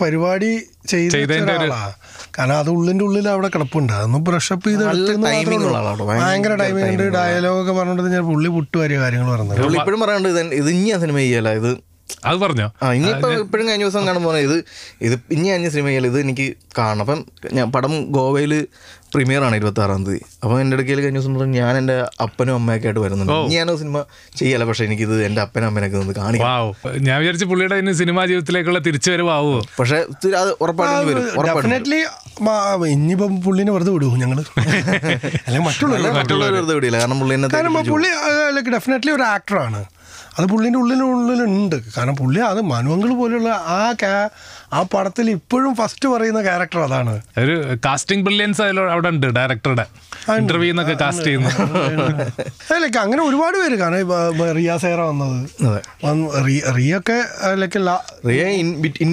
പരിപാടി ചെയ്ത ചെയ്തതിന്റെ ഒരാളാ. കാരണം അത് ഉള്ളിന്റെ ഉള്ളിൽ അവിടെ കിടപ്പുണ്ട്. അതൊന്ന് ബ്രഷപ്പ് ചെയ്ത്. ഭയങ്കര ടൈമിംഗ് ഉണ്ട്. ഡയലോഗ് ഒക്കെ ഡയലോഗൊക്കെ പറഞ്ഞിട്ട് ഞാൻ പുള്ളി പുട്ടുവാരിയ കാര്യങ്ങൾ പറഞ്ഞത്. ഇപ്പോഴും പറയാണ്ട് ഇത് ഇനി ആ സിനിമ ചെയ്യല ഇത് അത് പറഞ്ഞോ? ആ ഇനിയിപ്പോ ഇപ്പോഴും കഴിഞ്ഞ ദിവസം കാണുമ്പോൾ ഇത് ഇത് ഇനി കഴിഞ്ഞ സിനിമ ചെയ്യാൻ ഇത് എനിക്ക് കാണണം. അപ്പം ഞാൻ പടം ഗോവയിൽ പ്രീമിയർ ആണ് ഇരുപത്തി ആറാം തീയതി. അപ്പൊ എന്റെ ഇടയ്ക്ക് കഴിഞ്ഞ ദിവസം പറഞ്ഞു ഞാൻ എന്റെ അപ്പനും അമ്മയൊക്കെ ആയിട്ട് വരുന്നുണ്ട്. ഇനി ഞാനോ സിനിമ ചെയ്യല പക്ഷെ ഇത് എന്റെ അപ്പനും അമ്മനൊക്കെ ഒന്ന് കാണിക്കും വാവ്. ഞാൻ വിചാരിച്ചു പുള്ളിയുടെ ഇനി സിനിമാ ജീവിതത്തിലേക്കുള്ള തിരിച്ചുവരവാവോ പക്ഷെ അത് ഉറപ്പായിട്ടും വരും. ഉറപ്പായിട്ടും വരും. ഡെഫിനറ്റ്ലി ഇനിയിപ്പം പുള്ളിനെ വെറുതെ വിടുവോ ഞങ്ങൾ. *laughs* അല്ലെങ്കിൽ മറ്റുള്ളവർ മറ്റുള്ളവർ വെറുതെ വിടില്ല. കാരണം പുള്ളി. പുള്ളി ഡെഫിനറ്റ്ലി ഒരു ആക്ടറാണ് അത് പുള്ളിന്റെ ഉള്ളിനുള്ളിലുണ്ട് കാരണം പുള്ളി അത് മനുവങ്കൾ പോലെയുള്ള ആ ക്യാ ആ പടത്തിൽ ഇപ്പോഴും ഫസ്റ്റ് പറയുന്ന ക്യാരക്ടർ അതാണ് ഒരു കാസ്റ്റിംഗ് ബ്രില്യൻസ് അവിടെ ഉണ്ട് ഡയറക്ടറുടെ ഇന്റർവ്യൂ എന്നൊക്കെ കാസ്റ്റ് ചെയ്യുന്നു ലൈക്ക് അങ്ങനെ ഒരുപാട് പേര് കാരണം റിയ സേറ വന്നത് അതെ വന്ന് റിയ- ഒക്കെ റിയ ഇൻ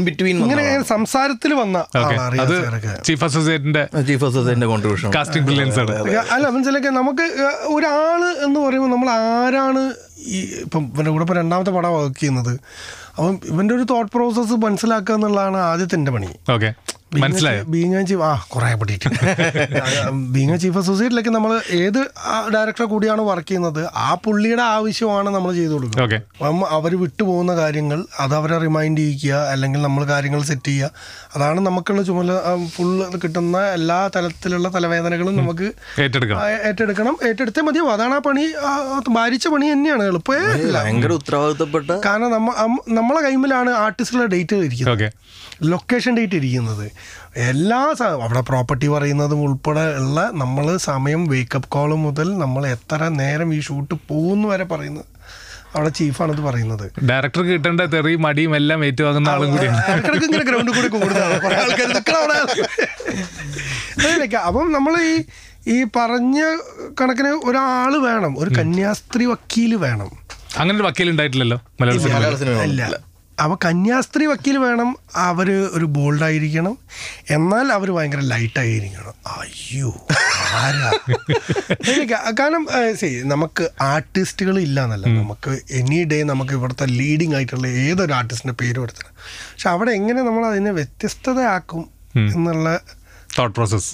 ബിറ്റ്വീൻ ഇങ്ങനെ സംസാരത്തിൽ വന്ന ചീഫ് അസോസിയേറ്റിന്റെ ചീഫ് അസോസിയേറ്റിന്റെ കോൺട്രിബ്യൂഷൻ കാസ്റ്റിംഗ് ബ്രില്യൻസ് ആണ് അല്ല മനസ്സിലൊക്കെ നമുക്ക് ഒരാൾ എന്ന് പറയുമ്പോൾ നമ്മൾ ആരാണ് ഈ ഇപ്പം ഇവന്റെ കൂടെ ഇപ്പം രണ്ടാമത്തെ പടം വർക്ക് ചെയ്യുന്നത്. അപ്പം ഇവന്റെ ഒരു തോട്ട് പ്രോസസ്സ് മനസ്സിലാക്കുക എന്നുള്ളതാണ് ആദ്യത്തെ എന്റെ പണി. ഓക്കെ മനസ്സിലായോ? ബീങ് ചീഫ് ആ കുറേ പറ്റിയിട്ട് *laughs* ബീങ് ചീഫ് അസോസിയേറ്റിലേക്ക് നമ്മൾ ഏത് ഡയറക്ടർ കൂടിയാണ് വർക്ക് ചെയ്യുന്നത് ആ പുള്ളിയുടെ ആവശ്യമാണ് നമ്മൾ ചെയ്തു കൊടുക്കുക ഓക്കെ അപ്പം അവർ വിട്ടുപോകുന്ന കാര്യങ്ങൾ അത് അവരെ റിമൈൻഡ് ചെയ്യിക്കുക അല്ലെങ്കിൽ നമ്മൾ കാര്യങ്ങൾ സെറ്റ് ചെയ്യുക അതാണ് നമുക്കുള്ള ചുമല ഫുൾ കിട്ടുന്ന എല്ലാ തലത്തിലുള്ള തലവേദനകളും നമുക്ക് ഏറ്റെടുക്കണം. ഏറ്റെടുത്തേ മതിയോ അതാണ് ആ പണി മാരിച്ച ഭാരിച്ച പണി തന്നെയാണ്. എളുപ്പമേ ഭയങ്കര ഉത്തരവാദിത്തപ്പെട്ട കാരണം നമ്മളെ കൈമിലാണ് ആർട്ടിസ്റ്റുകളുടെ ഡേറ്റ് ഇരിക്കുന്നത്. ഓക്കെ ലൊക്കേഷൻ ഡേറ്റ് ഇരിക്കുന്നത്. എല്ലാ അവിടെ പ്രോപ്പർട്ടി പറയുന്നതും ഉൾപ്പെടെ ഉള്ള നമ്മൾ സമയം വേക്കപ്പ് കോൾ മുതൽ നമ്മൾ എത്ര നേരം ഈ ഷൂട്ട് പോകുന്നു വരെ പറയുന്നത് അവിടെ ചീഫാണ് ഇത് പറയുന്നത്. ഡയറക്ടർ കിട്ടേണ്ട തെറിയും മടിയും എല്ലാം ഏറ്റുവാങ്ങുന്ന ആളും കൂടിയാണ്. ഇടയ്ക്കിടയ്ക്ക് ഇങ്ങനെ ഗ്രൗണ്ടിൽ കൂടി കൂടുതലാണ് കുറെ ആൾക്കാർ നിൽക്കണം അവിടെ. അതിനൊക്കെ അപ്പം നമ്മൾ ഈ ഈ പറഞ്ഞ കണക്കിന് ഒരാൾ വേണം. ഒരു കന്യാസ്ത്രീ വക്കീൽ വേണം. അങ്ങനെ ഒരു വക്കീൽ ഉണ്ടായിട്ടില്ലല്ലോ? മലയാള സിനിമ മലയാള അവ കന്യാസ്ത്രീ വക്കീൽ വേണം അവർ ഒരു ബോൾഡായിരിക്കണം എന്നാൽ അവർ ഭയങ്കര ലൈറ്റായിരിക്കണം അയ്യോ ആരാ? കാരണം സി നമുക്ക് ആർട്ടിസ്റ്റുകൾ ഇല്ല എന്നല്ല നമുക്ക് എനി ഡേ നമുക്ക് ഇവിടുത്തെ ലീഡിങ് ആയിട്ടുള്ള ഏതൊരു ആർട്ടിസ്റ്റിന്റെ പേരും എടുത്തണം പക്ഷെ അവിടെ എങ്ങനെ നമ്മൾ അതിനെ വ്യത്യസ്തതയാക്കും എന്നുള്ള തോട്ട് പ്രോസസ്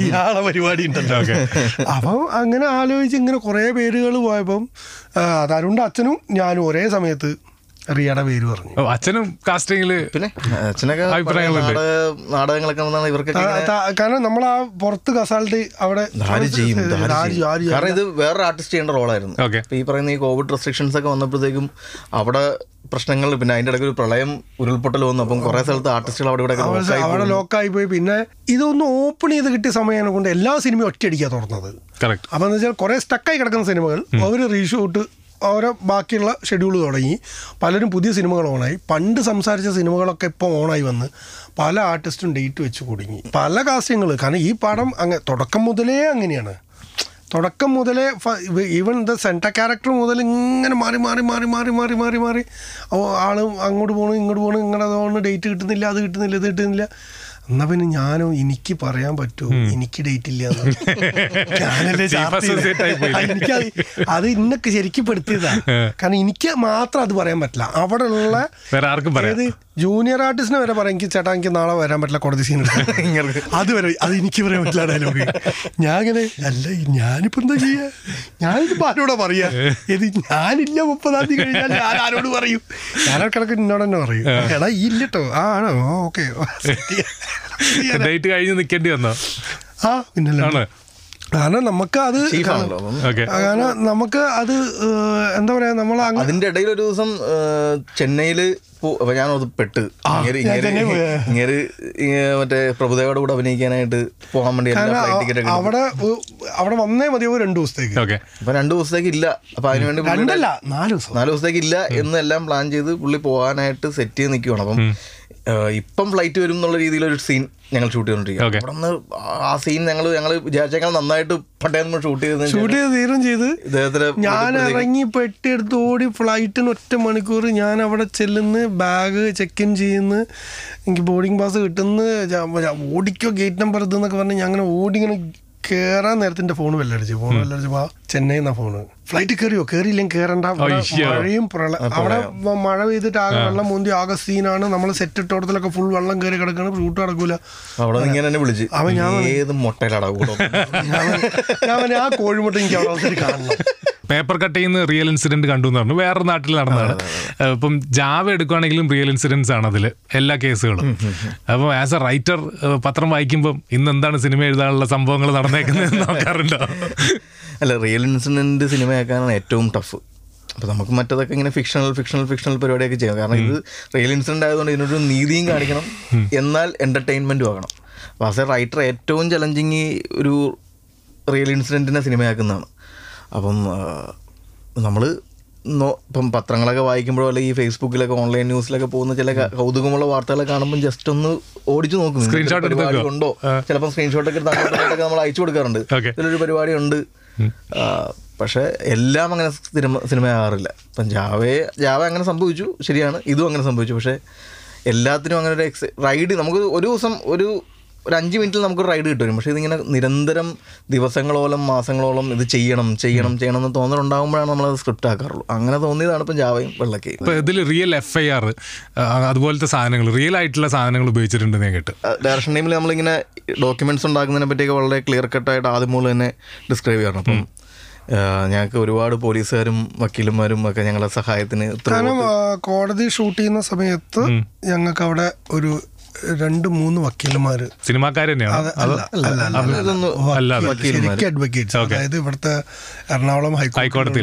ഇയാളെ പരിപാടി ഉണ്ടല്ലോ. അപ്പം അങ്ങനെ ആലോചിച്ച് ഇങ്ങനെ കുറേ പേരുകൾ പോയപ്പം തരുണിന്റെ അച്ഛനും ഞാനും ഒരേ സമയത്ത് റിയയുടെ പേര് പറഞ്ഞു ഓ അച്ഛനും കാസ്റ്റിംഗിൽ പിന്നെ അച്ഛനൊക്കെ അഭിപ്രായങ്ങളുണ്ട്. നാടക- നാടകങ്ങളൊക്കെ വന്നാണ് ഇവർക്കൊക്കെ ആ, ത- കാരണം നമ്മൾ ആ പുറത്ത് കസാൾട്ട് അവിടെ ചെയ്യും ചെയ്യും. ചെയ്യും. കാരണം ഇത് വേറൊരു ആർട്ടിസ്റ്റ് ചെയ്യേണ്ട റോളായിരുന്നു Okay. ഇപ്പൊ ഈ പറയുന്ന ഈ കോവിഡ് റെസ്ട്രിക്ഷൻസ് ഒക്കെ വന്നപ്പോഴത്തേക്കും അവിടെ പ്രശ്നങ്ങൾ പിന്നെ അതിന്റെ ഇടയ്ക്ക് ഒരു പ്രളയം ഉരുൾപൊട്ടൽ വന്നു അപ്പം കുറെ സ്ഥലത്ത് ആർട്ടിസ്റ്റുകൾ അവിടെ ഇവിടെ അവിടെ ലോക്കായി പോയി പിന്നെ ഇതൊന്ന് ഓപ്പൺ ചെയ്ത് കിട്ടിയ സമയമാണ് കൊണ്ട് എല്ലാ സിനിമയും ഒറ്റയടിക്കാ തുറന്നത് കറക്റ്റ് അപ്പം എന്ന് വെച്ചാൽ കുറേ സ്റ്റക്കായി കിടക്കുന്ന സിനിമകൾ അവർ റീഷൂട്ട് ഓരോ ബാക്കിയുള്ള ഷെഡ്യൂൾ തുടങ്ങി. പലരും പുതിയ സിനിമകൾ ഓണായി പണ്ട് സംസാരിച്ച സിനിമകളൊക്കെ ഇപ്പോൾ ഓണായി വന്ന് പല ആർട്ടിസ്റ്റും ഡേറ്റ് വെച്ച് കുടുങ്ങി. പല കാസ്യങ്ങൾ കാരണം ഈ പാഠം അങ്ങ് തുടക്കം മുതലേ അങ്ങനെയാണ്. തുടക്കം മുതലേ ഈവൻ ദ സെന്റർ ക്യാരക്ടർ മുതൽ ഇങ്ങനെ മാറി മാറി മാറി മാറി മാറി മാറി മാറി. ആൾ അങ്ങോട്ട് പോകണം ഇങ്ങോട്ട് പോകണം ഇങ്ങനെ അതുകൊണ്ട് ഡേറ്റ് കിട്ടുന്നില്ല അത് കിട്ടുന്നില്ല ഇത് കിട്ടുന്നില്ല. എന്നാ പിന്നെ ഞാനോ എനിക്ക് പറയാൻ പറ്റുമോ എനിക്ക് ഡേറ്റ് ഇല്ല. ഞാനല്ലേ? ആ, അത് ഇന്നൊക്കെ ശരിക്കും പെടുത്തിയതാണ് കാരണം എനിക്ക് മാത്രം അത് പറയാൻ പറ്റില്ല. അവിടെ ഉള്ള ജൂനിയർ ആർട്ടിസ്റ്റിനെ വരെ പറയാം എനിക്ക് ചേട്ടാ എനിക്ക് നാളെ വരാൻ പറ്റില്ല കോടതി സീൻ അത് വരെ അത് എനിക്ക് പറയാൻ പറ്റില്ല ഡയലോഗ് ഞാൻ അങ്ങനെ അല്ല ഞാനിപ്പോ എന്താ ചെയ്യാ? ഞാനിപ്പോ ആരോടാ പറയാ? ഇത് ഞാനില്ല മുപ്പതാം തീയതി കഴിഞ്ഞാൽ ഞാൻ ആരോട് പറയും? ഞാനൊക്കെ എന്നോട് തന്നെ പറയും. എടാ ഇല്ലട്ടോ. ആ ആണോ? ഓക്കെ. ഡേറ്റ് *laughs* *laughs* കഴിഞ്ഞ് നിൽക്കേണ്ടി വന്നോ? ആ പിന്നല്ലേ. കാരണം നമുക്ക് അത് കാരണം നമുക്ക് അത് എന്താ പറയാ നമ്മൾ അതിന്റെ ഇടയിൽ ഒരു ദിവസം ചെന്നൈയിൽ അപ്പൊ ഞാൻ അത് പെട്ട്. *laughs* മറ്റേ പ്രഭുദേവയുടെ കൂടെ അഭിനയിക്കാനായിട്ട് പോകാൻ വേണ്ടി എല്ലാ ഫ്ലൈറ്റ് ടിക്കറ്റ് ഒക്കെ അവിടെ അവിടെ വന്നേ മതിയോ രണ്ടു ദിവസത്തേക്ക്. ഓക്കെ. അപ്പൊ രണ്ടു ദിവസത്തേക്ക് ഇല്ല. അപ്പൊ അതിനുവേണ്ടി നാല് ദിവസം. നാല് ദിവസത്തേക്ക് ഇല്ല എന്നെല്ലാം പ്ലാൻ ചെയ്ത് പുള്ളി പോകാനായിട്ട് സെറ്റ് ചെയ്ത് നിൽക്കുകയാണ് അപ്പം ഇപ്പം ഫ്ലൈറ്റ് വരും എന്നുള്ള രീതിയിൽ ഒരു സീൻ ഞങ്ങൾ ഷൂട്ട് ചെയ്തോണ്ടിരിക്കുക Okay. അവിടെ നിന്ന് ആ സീൻ ഞങ്ങൾ ഞങ്ങൾ വിചാരിച്ചേക്കാൾ നന്നായിട്ട് പട്ടേ നമ്മൾ ഷൂട്ട് ചെയ്ത് ഷൂട്ട് ചെയ്ത് തീരും ചെയ്ത്. ഇദ്ദേഹത്തിന് ഞാൻ ഇറങ്ങി പെട്ടി എടുത്ത് ഓടി ഫ്ലൈറ്റിന് ഒറ്റ മണിക്കൂർ ഞാൻ അവിടെ ചെല്ലുന്ന ബാഗ് ചെക്ക് ഇൻ ചെയ്യുന്നു. എനിക്ക് ബോർഡിംഗ് പാസ് കിട്ടുന്നു. ഓടിക്കോ ഗേറ്റ് നമ്പർ ഇതെന്നൊക്കെ പറഞ്ഞ് ഞാൻ അങ്ങനെ ഓടി ഇങ്ങനെ കയറാൻ നേരത്തിന്റെ ഫോൺ വെല്ലടിച്ചു ഫോൺ വെല്ലടിച്ചു ചെന്നൈ എന്നാ ഫോണ് ഫ്ലൈറ്റ് കയറിയോ കയറിയില്ലെങ്കിൽ കേറണ്ട. മഴയും പ്രള- അവിടെ മഴ പെയ്തിട്ട് ആകെ വെള്ളം മുന്തി ആകെ സീനാണ് നമ്മൾ സെറ്റ് ഇട്ടോടത്തിലൊക്കെ ഫുൾ വെള്ളം കയറി കിടക്കണം. ഷൂട്ട് നടക്കൂല. അവിടെ നിന്ന് ഇങ്ങനെ തന്നെ വിളിച്ച്. അവൻ ഞാൻ ഞാൻ ഞാൻ ആ കോഴിമുട്ട എനിക്ക് അവിടെ അവസരം കാണണം. പേപ്പർ കട്ട് ചെയ്യുന്ന റിയൽ ഇൻസിഡന്റ് കണ്ടു എന്ന് പറഞ്ഞു. വേറെ നാട്ടിൽ നടന്നതാണ്. ഇപ്പം ജാവ എടുക്കുകയാണെങ്കിലും റിയൽ ഇൻസിഡൻസ് ആണ് അതിൽ എല്ലാ കേസുകളും. അപ്പം ആസ് എ റൈറ്റർ പത്രം വായിക്കുമ്പം ഇന്ന് എന്താണ് സിനിമ എഴുതാനുള്ള സംഭവങ്ങൾ നടന്നേക്കുന്നത് നോക്കാറുണ്ടോ? അല്ല റിയൽ ഇൻസിഡന്റ് സിനിമയാക്കാനാണ് ഏറ്റവും ടഫ്. അപ്പോൾ നമുക്ക് മറ്റതൊക്കെ ഇങ്ങനെ ഫിക്ഷണൽ ഫിക്ഷണൽ ഫിക്ഷണൽ പരിപാടിയൊക്കെ ചെയ്യാം. കാരണം ഇത് റിയൽ ഇൻസിഡന്റ് ആയതുകൊണ്ട് ഇതിനൊരു നീതിയും കാണിക്കണം. എന്നാൽ എന്റർടൈൻമെന്റും ആകണം അപ്പോൾ ആസ് എ റൈറ്റർ ഏറ്റവും ചലഞ്ചിങ് ഒരു റിയൽ ഇൻസിഡന്റിനെ സിനിമയാക്കുന്നതാണ്. അപ്പം നമ്മൾ ഇപ്പം പത്രങ്ങളൊക്കെ വായിക്കുമ്പോഴോ അല്ലെങ്കിൽ ഈ ഫേസ്ബുക്കിലൊക്കെ ഓൺലൈൻ ന്യൂസിലൊക്കെ പോകുന്ന ചില കൗതുകമുള്ള വാർത്തകളൊക്കെ കാണുമ്പോൾ ജസ്റ്റ് ഒന്ന് ഓടിച്ചു നോക്കും. സ്ക്രീൻഷോട്ട്? ഉണ്ടോ ചിലപ്പോൾ സ്ക്രീൻഷോട്ടൊക്കെ എടുത്ത് നമ്മൾ അയച്ചു കൊടുക്കാറുണ്ട്. ഇതിലൊരു പരിപാടി ഉണ്ട് പക്ഷെ പക്ഷേ എല്ലാം അങ്ങനെ സിനിമ സിനിമയാകാറില്ല. ഇപ്പം ജാവയെ ജാവ അങ്ങനെ സംഭവിച്ചു. ശരിയാണ്. ഇതും അങ്ങനെ സംഭവിച്ചു. പക്ഷേ എല്ലാത്തിനും അങ്ങനെ ഒരു എക്സ് റൈഡ് നമുക്ക് ഒരു ദിവസം ഒരു ഒരു അഞ്ച് മിനിറ്റിൽ നമുക്ക് റൈഡ് കിട്ടും പക്ഷേ ഇതിങ്ങനെ നിരന്തരം ദിവസങ്ങളോളം മാസങ്ങളോളം ഇത് ചെയ്യണം ചെയ്യണം ചെയ്യണം എന്ന് തോന്നലുണ്ടാകുമ്പോഴാണ് നമ്മളത് സ്ക്രിപ്റ്റ് ആക്കാറുള്ളൂ. അങ്ങനെ തോന്നിയതാണ് ഇപ്പം ജാവയും വെള്ളക്കയും. ഇപ്പം ഇതിൽ റിയൽ എഫ് ഐ ആർ അതുപോലത്തെ സാധനങ്ങൾ റിയൽ ആയിട്ടുള്ള സാധനങ്ങൾ ഉപയോഗിച്ചിട്ടുണ്ട് ഞാൻ കേട്ട്. ഡയറക്ഷൻ ടീമിൽ നമ്മളിങ്ങനെ ഡോക്യുമെന്റ്സ് ഉണ്ടാക്കുന്നതിനെ പറ്റിയൊക്കെ വളരെ ക്ലിയർ കട്ടായിട്ട് ആദ്യം മുതൽ തന്നെ ഡിസ്ക്രൈബ് ചെയ്യണം അപ്പം ഞങ്ങൾക്ക് ഒരുപാട് പോലീസുകാരും വക്കീലന്മാരും ഒക്കെ ഞങ്ങളെ സഹായത്തിന് കാരണം കോടതി ഷൂട്ട് ചെയ്യുന്ന സമയത്ത് ഞങ്ങൾക്ക് അവിടെ ഒരു രണ്ട് മൂന്ന് വക്കീലന്മാർ സിനിമാക്കാർ അഡ്വക്കേറ്റ്സ് അതായത് ഇവിടുത്തെ എറണാകുളം ഹൈക്കോടതി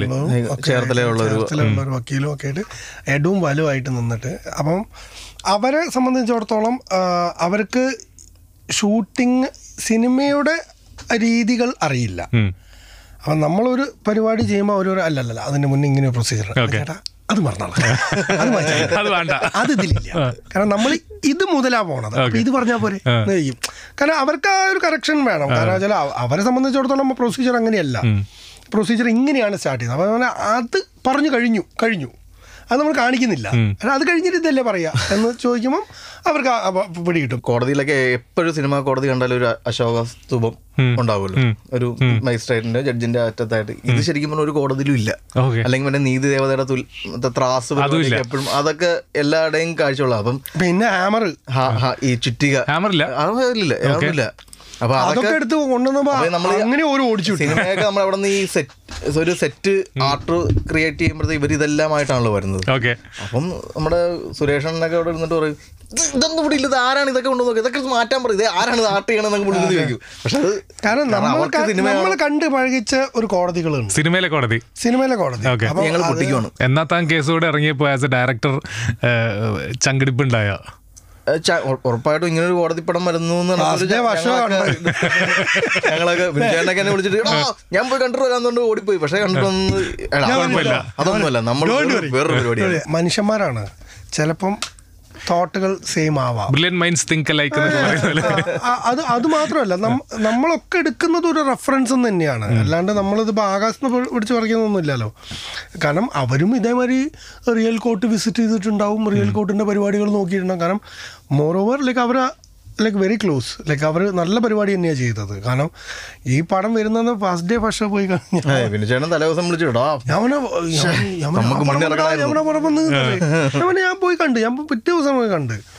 ചേർത്തലയുള്ള ഒരു- വക്കീലും ഒക്കെ ആയിട്ട് എഡും വലുവായിട്ട് നിന്നിട്ട്. അപ്പം അവരെ സംബന്ധിച്ചിടത്തോളം അവർക്ക് ഷൂട്ടിങ് സിനിമയുടെ രീതികൾ അറിയില്ല. അപ്പം നമ്മളൊരു പരിപാടി ചെയ്യുമ്പോൾ അവരൊരു അല്ലല്ല അതിന് മുന്നേ ഇങ്ങനെ ഒരു പ്രൊസീജിയർ. ചേട്ടാ അത് മറന്നാളെ. അത് വേണ്ട. അത് ഇതിലില്ല. കാരണം നമ്മൾ ഇത് മുതലാ പോണത്. ഇത് പറഞ്ഞാൽ പോരെ? കാരണം അവർക്ക് ആ ഒരു കറക്ഷൻ വേണം. കാരണം വെച്ചാൽ അവരെ സംബന്ധിച്ചിടത്തോളം പ്രൊസീജിയർ അങ്ങനെയല്ല. പ്രൊസീജിയർ ഇങ്ങനെയാണ് സ്റ്റാർട്ട് ചെയ്യുന്നത്. അപ്പോൾ അത് പറഞ്ഞു കഴിഞ്ഞു കഴിഞ്ഞു. അത് നമ്മൾ കാണിക്കുന്നില്ല. കാരണം അത് കഴിഞ്ഞിട്ട് ഇതല്ലേ പറയാ? എന്ന് ചോദിക്കുമ്പോൾ അവർക്ക് ആ- ആ പിടി കിട്ടും. കോടതിയിലൊക്കെ എപ്പോഴും സിനിമ കോടതി കണ്ടാലും ഒരു അശോക സ്തൂപം ഉണ്ടാവുമല്ലോ. ഒരു മജിസ്ട്രേറ്റിന്റെ ജഡ്ജിന്റെ അറ്റത്തായിട്ട്. ഇത് ശരിക്കും പറഞ്ഞാൽ ഒരു കോടതിയിലും ഇല്ല. അല്ലെങ്കിൽ പിന്നെ നീതി ദേവതയുടെ ത്രാസ് എപ്പോഴും അതൊക്കെ എല്ലാവരുടെയും കാഴ്ചയുള്ള അപ്പം പിന്നെ ഹാമർ ഹാ ഹ- ഈ ചുറ്റിക ഹാമറില്ല. ഹാമറില്ല. അപ്പൊ അതൊക്കെ എടുത്ത് കൊണ്ടുവന്നപ്പോ അങ്ങനെ ഒരു ഓടിച്ചു വിട്ടു. സിനിമയൊക്കെ നമ്മൾ അവിടെ നിന്ന് ഈ സെറ്റ് ഒരു സെറ്റ് ആർട്ട് ക്രിയേറ്റ് ചെയ്യുമ്പോഴത്തേക്ക് ഇവർ ഇതെല്ലാമായിട്ടാണല്ലോ വരുന്നത്. ഓക്കെ. അപ്പം നമ്മുടെ സുരേഷണ്ണൊക്കെ അവിടെ ഇരുന്നിട്ട് പറയും "ഇത് ഇതൊന്നും ഇവിടെ ഇല്ല ആരാണ് ഇതൊക്കെ കൊണ്ടു നോക്കുക ഇതൊക്കെ മാറ്റാൻ പറയും. ഇത് ആരാണ് ഇത് ആർട്ട് ചെയ്യണമെന്നൊക്കെ പുള്ളി ചോദിക്കും. പക്ഷെ അത് കാരണം നമ്മൾ കണ്ട് പഴകിച്ച ഒരു കോടതികളുണ്ട്. സിനിമയിലെ കോടതി. സിനിമയിലെ കോടതി. Okay. ഞങ്ങൾ അത് പൊട്ടിക്കുവാണ്. എന്നാ താൻ കേസ് കൂടെ ഇറങ്ങിയപ്പോൾ ആസ് എ ഡയറക്ടർ ചങ്കടിപ്പുണ്ടായ ഉറപ്പായിട്ടും ഇങ്ങനെ ഒരു കോടതി പടം വരുന്നു ഞങ്ങളൊക്കെ *laughs* എന്നെ വിളിച്ചിട്ട് ഞാൻ പോയി കണ്ടിട്ട് വരാന്നുകൊണ്ട് ഓടിപ്പോയി. പക്ഷെ കണ്ടിട്ടൊന്നും അതൊന്നുമല്ല നമ്മൾ. വേറൊരു പരിപാടിയാണ്. മനുഷ്യന്മാരാണ്. ചിലപ്പം തോട്ടുകൾ സെയിം ആവാം. മൈൻഡ്സ് തിങ്ക് ലൈക്ക് അത്. അത് മാത്രമല്ല നമ്മളൊക്കെ എടുക്കുന്നത് ഒരു റെഫറൻസ് തന്നെയാണ്. അല്ലാണ്ട് നമ്മളിത് ആകാശത്ത് പിടിച്ച് പറിക്കുന്നൊന്നും ഇല്ലല്ലോ കാരണം അവരും ഇതേമാതിരി റിയൽ കോർട്ട് വിസിറ്റ് ചെയ്തിട്ടുണ്ടാവും റിയൽ കോർട്ടിന്റെ പരിപാടികൾ നോക്കിയിട്ടുണ്ടാവും. കാരണം മോർ ഓവർ ലൈക്ക് അവർ ലൈക്ക് വെരി ക്ലോസ് ലൈക്ക് അവർ നല്ല പരിപാടി തന്നെയാണ് ചെയ്തത്. കാരണം ഈ പടം വരുന്നത് ഫസ്റ്റ് ഡേ ഫസ്റ്റ് പോയി കഴിഞ്ഞാൽ ഞാൻ പോയി കണ്ട്. ഞാൻ പിറ്റേ ദിവസം പോയി കണ്ട്.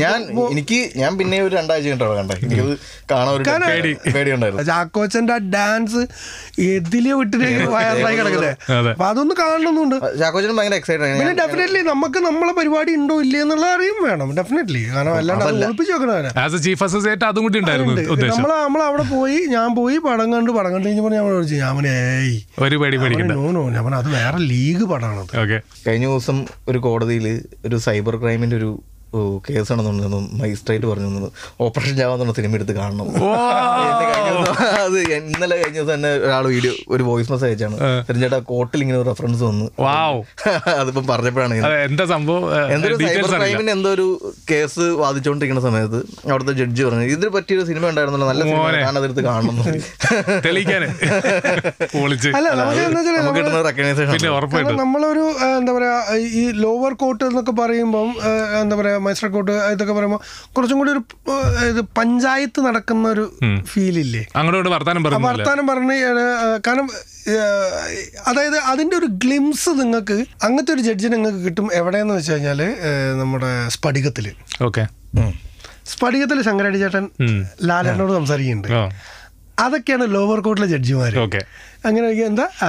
ഞാൻ എനിക്ക് ഞാൻ പിന്നെ ഒരു രണ്ടാഴ്ച കഴിഞ്ഞിട്ടാണ് കണ്ടേ. എനിക്കത് കാണാൻ ഒരു പേടി. പേടിയുണ്ടായിരുന്നു ചാക്കോച്ചന്റെ ആ ഡാൻസ് എതിലെ വിട്ടിട്ട് വയറായി കിടക്കല്ലേ? അതെ. അപ്പൊ അതൊന്ന് കാണണമെന്നുണ്ട്. ചാക്കോച്ചൻ ഭയങ്കര എക്സൈറ്റഡ് പിന്നെ ഡെഫിനറ്റ്ലി നമുക്ക് നമ്മളെ പരിപാടി ഉണ്ടോ ഇല്ലേ എന്നുള്ള അറിയും വേണം ഡെഫിനറ്റ്ലി കാരണം അല്ലാണ്ട് ഒളിപ്പിച്ച് ചീഫ് അസോസിയേറ്റ് അതും കൂടി ഉണ്ടായിരുന്നു നമ്മൾ നമ്മൾ അവിടെ പോയി ഞാൻ പോയി പടം കണ്ട്. പടം കണ്ടു കഴിഞ്ഞപ്പോൾ ഞാൻ വിളിച്ചു ഞാൻ ഏയ് ഒരു പേടി പേടിക്കണ്ട. നോ നോ ഞാൻ അത് വേറെ ലീഗ് പടമാണ് ഓക്കെ കഴിഞ്ഞ ദിവസം ഒരു കോടതിയിൽ ഒരു സൈബർ ക്രൈമിന്റെ ഒരു ഓ, കേസ് ആണെന്നുണ്ടെന്ന് മജിസ്ട്രേറ്റ് പറഞ്ഞു. ഓപ്പറേഷൻ ജാവാന്നുള്ള സിനിമ എടുത്ത് കാണണം. എന്നെ കഴിഞ്ഞ ദിവസം അത് ഇന്നലെ കഴിഞ്ഞ ദിവസം തന്നെ ഒരാൾ വീഡിയോ ഒരു വോയിസ് മെസ്സേജ് അയച്ചാണ്. തിരിഞ്ഞേട്ടാ കോർട്ടിൽ ഇങ്ങനെ ഒരു റെഫറൻസ് വന്നു. വാവ് അതിപ്പം പറഞ്ഞപ്പോഴാണ്. എന്താ സംഭവം? എന്തൊരു സൈബർ ക്രൈമിന് എന്തോ ഒരു കേസ് വാദിച്ചുകൊണ്ടിരിക്കുന്ന സമയത്ത് അവിടുത്തെ ജഡ്ജി പറഞ്ഞു ഇതിന് പറ്റിയൊരു സിനിമ ഉണ്ടായിരുന്നല്ലോ നല്ല സിനിമ ഞാൻ അതെടുത്ത് കാണണം. *laughs* *laughs* നമ്മളൊരു എന്താ പറയാ ഈ ലോവർ കോർട്ട് എന്നൊക്കെ പറയുമ്പം എന്താ പറയാ മജിസ്ട്രേറ്റ് കോർട്ട് ഇതൊക്കെ പറയുമ്പോൾ കുറച്ചും കൂടി ഒരു ഇത് പഞ്ചായത്ത് നടക്കുന്ന ഒരു ഫീലില്ലേ? ഇല്ലേ അങ്ങോട്ട് വർത്താനം പറഞ്ഞു വർത്താനം പറഞ്ഞ് കാരണം അതായത് അതിന്റെ ഒരു ഗ്ലിംസ് നിങ്ങൾക്ക് അങ്ങനത്തെ ഒരു ജഡ്ജി നിങ്ങൾക്ക് കിട്ടും എവിടെയെന്ന് വെച്ച് കഴിഞ്ഞാൽ നമ്മുടെ സ്ഫടികത്തിൽ ഓക്കെ. സ്ഫടികത്തിൽ ശങ്കരടി ചേട്ടൻ ലാലേട്ടനോട് സംസാരിക്കുന്നുണ്ട്. അതൊക്കെയാണ് ലോവർ കോർട്ടിലെ ജഡ്ജിമാർ ഓക്കെ. അങ്ങനെ എന്താ? ആ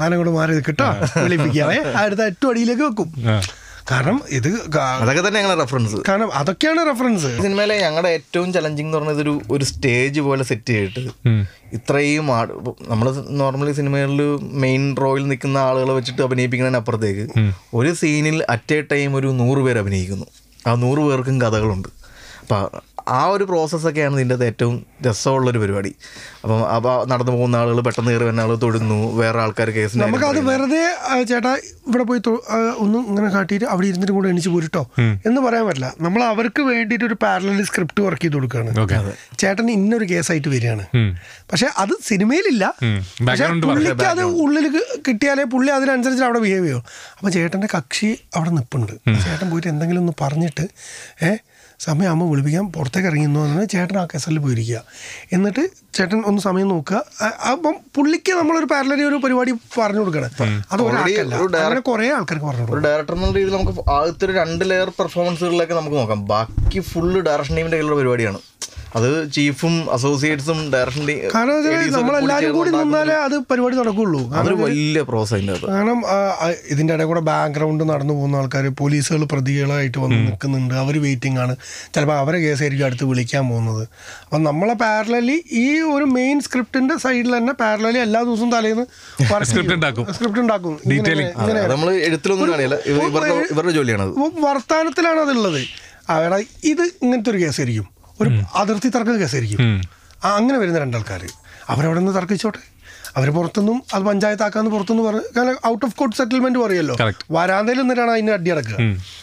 താനങ്ങോട്ട് മാറി കിട്ടോ? വിളിപ്പിക്കാവേ. അടുത്ത എട്ടു അടിയിലേക്ക് വെക്കും. കാരണം ഇത് അതൊക്കെ തന്നെ ഞങ്ങളുടെ റെഫറൻസ് കാരണം അതൊക്കെയാണ് റെഫറൻസ് സിനിമയിലെ ഞങ്ങളുടെ ഏറ്റവും ചലഞ്ചിങ് എന്ന് പറഞ്ഞത് ഒരു ഒരു സ്റ്റേജ് പോലെ സെറ്റ് ചെയ്തിട്ട് ഇത്രയും ഇത്രയും നമ്മൾ നോർമലി സിനിമകളിൽ മെയിൻ റോയിൽ നിൽക്കുന്ന ആളുകളെ വെച്ചിട്ട് അഭിനയിപ്പിക്കുന്നതിനപ്പുറത്തേക്ക് ഒരു സീനിൽ അറ്റ് എ ടൈം ഒരു നൂറ് പേർ അഭിനയിക്കുന്നു. ആ നൂറ് പേർക്കും കഥകളുണ്ട്. അപ്പം ആ ഒരു പ്രോസസ്സൊക്കെയാണ് ഇതിന്റെ ഏറ്റവും രസമുള്ളൊരു പരിപാടി. അപ്പം അപ്പോൾ നടന്നു പോകുന്ന ആളുകൾ പെട്ടെന്ന് കയറി വരുന്ന ആളുകൾ തൊടുന്നു വേറെ ആൾക്കാർ നമുക്ക് അത് വെറുതെ ചേട്ടാ ഇവിടെ പോയി ഒന്നും ഇങ്ങനെ കാട്ടിയിട്ട് അവിടെ ഇരുന്നിട്ട് കൂടെ എണിച്ച് പോരിട്ടോ. എന്ന് പറയാൻ പറ്റില്ല. നമ്മൾ അവർക്ക് വേണ്ടിയിട്ട് ഒരു പാരലൽ സ്ക്രിപ്റ്റ് വർക്ക് ചെയ്ത് കൊടുക്കുകയാണ്. ചേട്ടൻ ഇന്നൊരു കേസായിട്ട് വരികയാണ്. പക്ഷെ അത് സിനിമയിലില്ല. പക്ഷെ പുള്ളിക്ക് അത് ഉള്ളിൽ കിട്ടിയാലേ പുള്ളി അതിനനുസരിച്ച് അവിടെ ബിഹേവ് ചെയ്യും അപ്പം ചേട്ടന്റെ കക്ഷി അവിടെ നിൽപ്പുണ്ട് ചേട്ടൻ പോയിട്ട് എന്തെങ്കിലും ഒന്ന് പറഞ്ഞിട്ട് ഏഹ് സമയമാകുമ്പോൾ വിളിപ്പിക്കാം പുറത്തേക്ക് ഇറങ്ങിയെന്ന് പറഞ്ഞാൽ ചേട്ടൻ ആ കേസിൽ പോയിരിക്കുക. എന്നിട്ട് ചേട്ടൻ ഒന്ന് സമയം നോക്കുക. അപ്പം പുള്ളിക്ക് നമ്മളൊരു പാരലറി ഒരു പരിപാടി പറഞ്ഞു കൊടുക്കണം. അത് അങ്ങനെ കുറേ ആൾക്കാർക്ക് പറഞ്ഞു കൊടുക്കും ഡയറക്ടർ എന്നുള്ള രീതിയിൽ നമുക്ക് ആദ്യത്തെ ഒരു രണ്ട് ലെയർ പെർഫോമൻസുകളിലൊക്കെ നമുക്ക് നോക്കാം. ബാക്കി ഫുള്ള് ഡയറക്ഷൻ ടീമിന്റെ കയ്യിലുള്ള പരിപാടിയാണ്. അത് ചീഫും അസോസിയേറ്റ്സും ഡയറക്ഷൻ കാരണം നമ്മളെല്ലാവരും കൂടി നിന്നാലേ അത് പരിപാടി നടക്കുള്ളൂ. അതൊരു വലിയ പ്രോസസ് അതിന്റെ അത് കാരണം ഇതിന്റെ ഇടയിൽ കൂടെ ബാക്ക്ഗ്രൗണ്ട് നടന്നു പോകുന്ന ആൾക്കാർ പോലീസുകൾ പ്രതികളായിട്ട് വന്ന് നിൽക്കുന്നുണ്ട്. അവർ വെയിറ്റിംഗ് ആണ്. ചിലപ്പോൾ അവരെ കേസായിരിക്കും അടുത്ത് വിളിക്കാൻ പോകുന്നത്. അപ്പം നമ്മളെ പാരലലി ഈ ഒരു മെയിൻ സ്ക്രിപ്റ്റിന്റെ സൈഡിൽ തന്നെ പാരലലി എല്ലാ ദിവസവും തലേന്ന് Script ഉണ്ടാക്കും. സ്ക്രിപ്റ്റ് ഉണ്ടാക്കും. നമ്മൾ എഴുത്തിലൊന്നും കാണില്ല. ഇവരുടെ ജോലിയാണ് വർത്താനത്തിലാണ് അതുള്ളത് അവിടെ ഇത് ഇങ്ങനത്തെ ഒരു കേസായിരിക്കും ഒരു അതിർത്തി തർക്കം കേസായിരിക്കും ആ അങ്ങനെ വരുന്ന രണ്ടാൾക്കാർ അവരവിടെ നിന്ന് തർക്കിച്ചോട്ടെ? അവർ പുറത്തുനിന്നും അത് പഞ്ചായത്താക്കാന്ന് പുറത്തുനിന്ന് പറഞ്ഞു കാരണം ഔട്ട് ഓഫ് കോർട്ട് സെറ്റിൽമെന്റ് പറയുമല്ലോ. വരാന്തയിൽ നിന്നിട്ടാണ് അതിന് അടി അടക്കുക.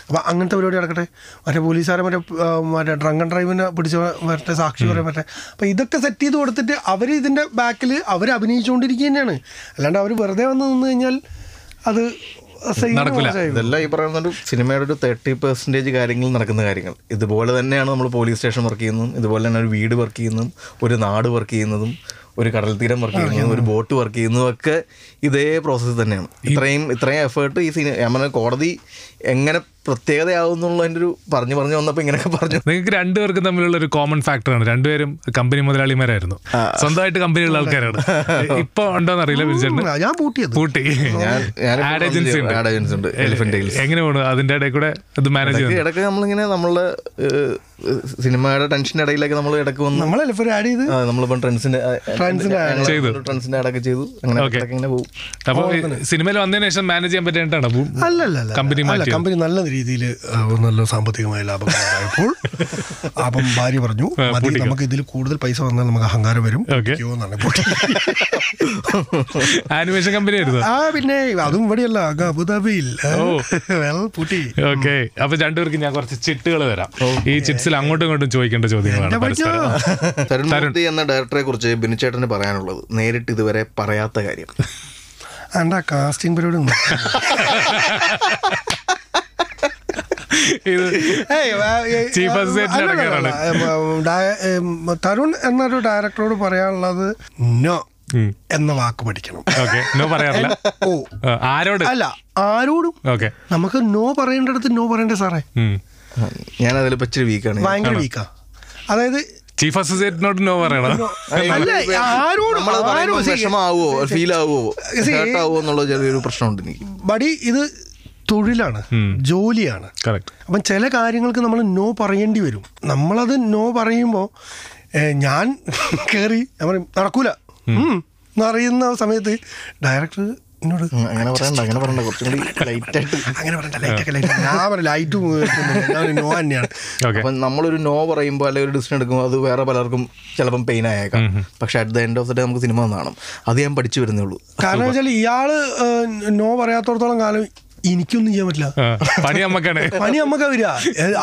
അപ്പം അങ്ങനത്തെ പരിപാടി നടക്കട്ടെ? മറ്റേ പോലീസുകാരെ മറ്റേ മറ്റേ ഡ്രങ്ക് ആൻഡ് ഡ്രൈവിനെ പിടിച്ച മറ്റേ സാക്ഷി പറയാൻ പറ്റേ അപ്പം ഇതൊക്കെ സെറ്റ് ചെയ്ത് കൊടുത്തിട്ട് അവർ ഇതിന്റെ ബാക്കിൽ അവർ അഭിനയിച്ചുകൊണ്ടിരിക്കുക തന്നെയാണ് അല്ലാണ്ട് അവർ വെറുതെ വന്ന് നിന്ന് കഴിഞ്ഞാൽ അത് സൈന് നടക്കൂല. മോശമായി. ഇതെല്ലാം ഈ പറയുന്ന ഒരു സിനിമയുടെ ഒരു തേർട്ടി പെർസെന്റേജ് കാര്യങ്ങൾ നടക്കുന്ന കാര്യങ്ങൾ ഇതുപോലെ തന്നെയാണ് നമ്മൾ പോലീസ് സ്റ്റേഷൻ വർക്ക് ചെയ്യുന്നതും ഇതുപോലെ തന്നെ ഒരു വീട് വർക്ക് ചെയ്യുന്നതും ഒരു നാട് വർക്ക് ചെയ്യുന്നതും ഒരു കടൽ തീരം വർക്ക് ചെയ്യുന്നതും ഒരു ബോട്ട് വർക്ക് ചെയ്യുന്നതും ഒക്കെ ഇതേ പ്രോസസ്സ് തന്നെയാണ് ഇത്രയും ഇത്രയും എഫേർട്ട് ഈ സിനിമ കോടതി എങ്ങനെ പ്രത്യേകതയാവുന്നുള്ളതിന്റെ ഒരു പറഞ്ഞു പറഞ്ഞു വന്നപ്പോൾ ഇങ്ങനെയൊക്കെ പറഞ്ഞു. നിങ്ങൾക്ക് രണ്ടുപേർക്കും തമ്മിലുള്ള ഒരു കോമൺ ഫാക്ടറാണ് രണ്ടുപേരും കമ്പനി മുതലാളിമാരായിരുന്നു. സ്വന്തമായിട്ട് കമ്പനിയുള്ള ആൾക്കാരാണ്. *laughs* ഇപ്പൊ ഉണ്ടോന്ന് അറിയില്ല ഞാൻ പൂട്ടി. ആഡ് ഏജൻസി ഉണ്ട്. ആഡ് ഏജൻസി ഉണ്ട്. എലിഫന്റ് ടൈൽസ് എങ്ങനെ പോണു? അതിന്റെ ഇടയിൽ കൂടെ ഇത് മാനേജ് ഇടയ്ക്ക് ഇടയ്ക്ക് നമ്മളിങ്ങനെ നമ്മളുടെ സിനിമയുടെ ടെൻഷന്റെ ഇടയിലേക്ക് നമ്മൾ ഇടയ്ക്ക് വന്നു നമ്മൾ ആഡ് ചെയ്ത്? നമ്മളിപ്പം ad. ചെയ്തു. ആഡൊക്കെ ചെയ്തു. അങ്ങനെ. ഇങ്ങനെ പോകും. അപ്പോൾ സിനിമയിൽ വന്നതിന് ശേഷം മാനേജ് ചെയ്യാൻ പറ്റേണ്ടതാണ് അല്ല അല്ല അല്ല കമ്പനി കമ്പനി നല്ല രീതിയിൽ നല്ല സാമ്പത്തികമായ ലാഭം ഉണ്ടായപ്പോൾ അപ്പം ഭാര്യ പറഞ്ഞു മതി നമുക്ക് ഇതിൽ കൂടുതൽ പൈസ വന്നാൽ നമുക്ക് അഹങ്കാരം വരും എന്നാണ് ആനിമേഷൻ കമ്പനി *laughs* ആയിരുന്നു. ആ പിന്നെ അതും ഇവിടെയല്ല അബുദാബിയിൽ. ഓ. വെൽ പൂട്ടി. ഓക്കെ. അപ്പൊ രണ്ടുപേർക്ക് ഞാൻ കുറച്ച് ചിട്ടുകൾ തരാം. ഈ ചിറ്റ്സിൽ അങ്ങോട്ടും ഇങ്ങോട്ടും ചോദിക്കേണ്ട ചോദ്യങ്ങളാണ് എന്ന ഡയറക്ടറെ കുറിച്ച് ബിനുചേട്ടന് പറയാനുള്ളത് നേരിട്ട് ഇതുവരെ പറയാത്ത കാര്യം. എന്റെ കാസ്റ്റിംഗ് പരിപാടി *laughs* ഒന്നും. ഇത് ഏയ്, ആ, ഏ, Chief ആ, Associate അല്ല, അല്ല, ഇടയ്ക്കാണ്. അല്ല, ഉം, ഡയ- ഉം, തരുൺ എന്നൊരു ഡയറക്ടറോട് പറയാനുള്ളത് നോ എന്ന വാക്ക് പഠിക്കണം. ഓക്കെ നോ പറയാറില്ല. ഓ. ആരോട്? അല്ല ആരോടും ഓക്കെ നമുക്ക് നോ പറയേണ്ടടുത്ത് നോ പറയണ്ടേ സാറേ? ഞാൻ അതിൽ പറ്റിയ വീക്കാണ് ഭയങ്കര വീക്കാ അതായത് ചീഫ് അസോസിയേറ്റിനോട് നോ പറയണം? അല്ല ആരോടും നമ്മൾ ആരും ഫീൽ ആവോ See, ഹേർട്ട് ആവോ എന്നുള്ള ചെറിയൊരു പ്രശ്നമുണ്ട് എനിക്ക്. ബഡി ഇത് തൊഴിലാണ് ജോലിയാണ്. കറക്റ്റ് അപ്പം ചില കാര്യങ്ങൾക്ക് നമ്മൾ നോ പറയേണ്ടി വരും. നമ്മളത് നോ പറയുമ്പോൾ ഞാൻ *laughs* കയറി ഞാൻ പറയും നടക്കൂല. എന്നറിയുന്ന സമയത്ത് ഡയറക്ടർ എന്നോട് അങ്ങനെ പറയണ്ട അങ്ങനെ പറയണ്ട. കുറച്ചും കൂടി ലൈറ്റ് *laughs* ആയിട്ട്. അങ്ങനെ പറയണ്ട ലൈറ്റൊക്കെ ലൈറ്റ് ഞാൻ ലൈറ്റ് നോ തന്നെയാണ്. അപ്പം നമ്മളൊരു നോ പറയുമ്പോൾ അല്ലെങ്കിൽ ഒരു ഡിസിഷൻ എടുക്കുമ്പോൾ അത് വേറെ പലർക്കും ചിലപ്പം പെയിൻ ആയേക്കാം. പക്ഷെ at the end of the day നമുക്ക് സിനിമ കാണും അത് ഞാൻ പഠിച്ചു വരുന്നേ ഉള്ളൂ. കാരണം വെച്ചാൽ ഇയാൾ നോ പറയാത്തോടത്തോളം കാലം എനിക്കൊന്നും ചെയ്യാൻ പറ്റില്ല. പണി അമ്മക്കാണ് പണി നമ്മക്ക് വരിക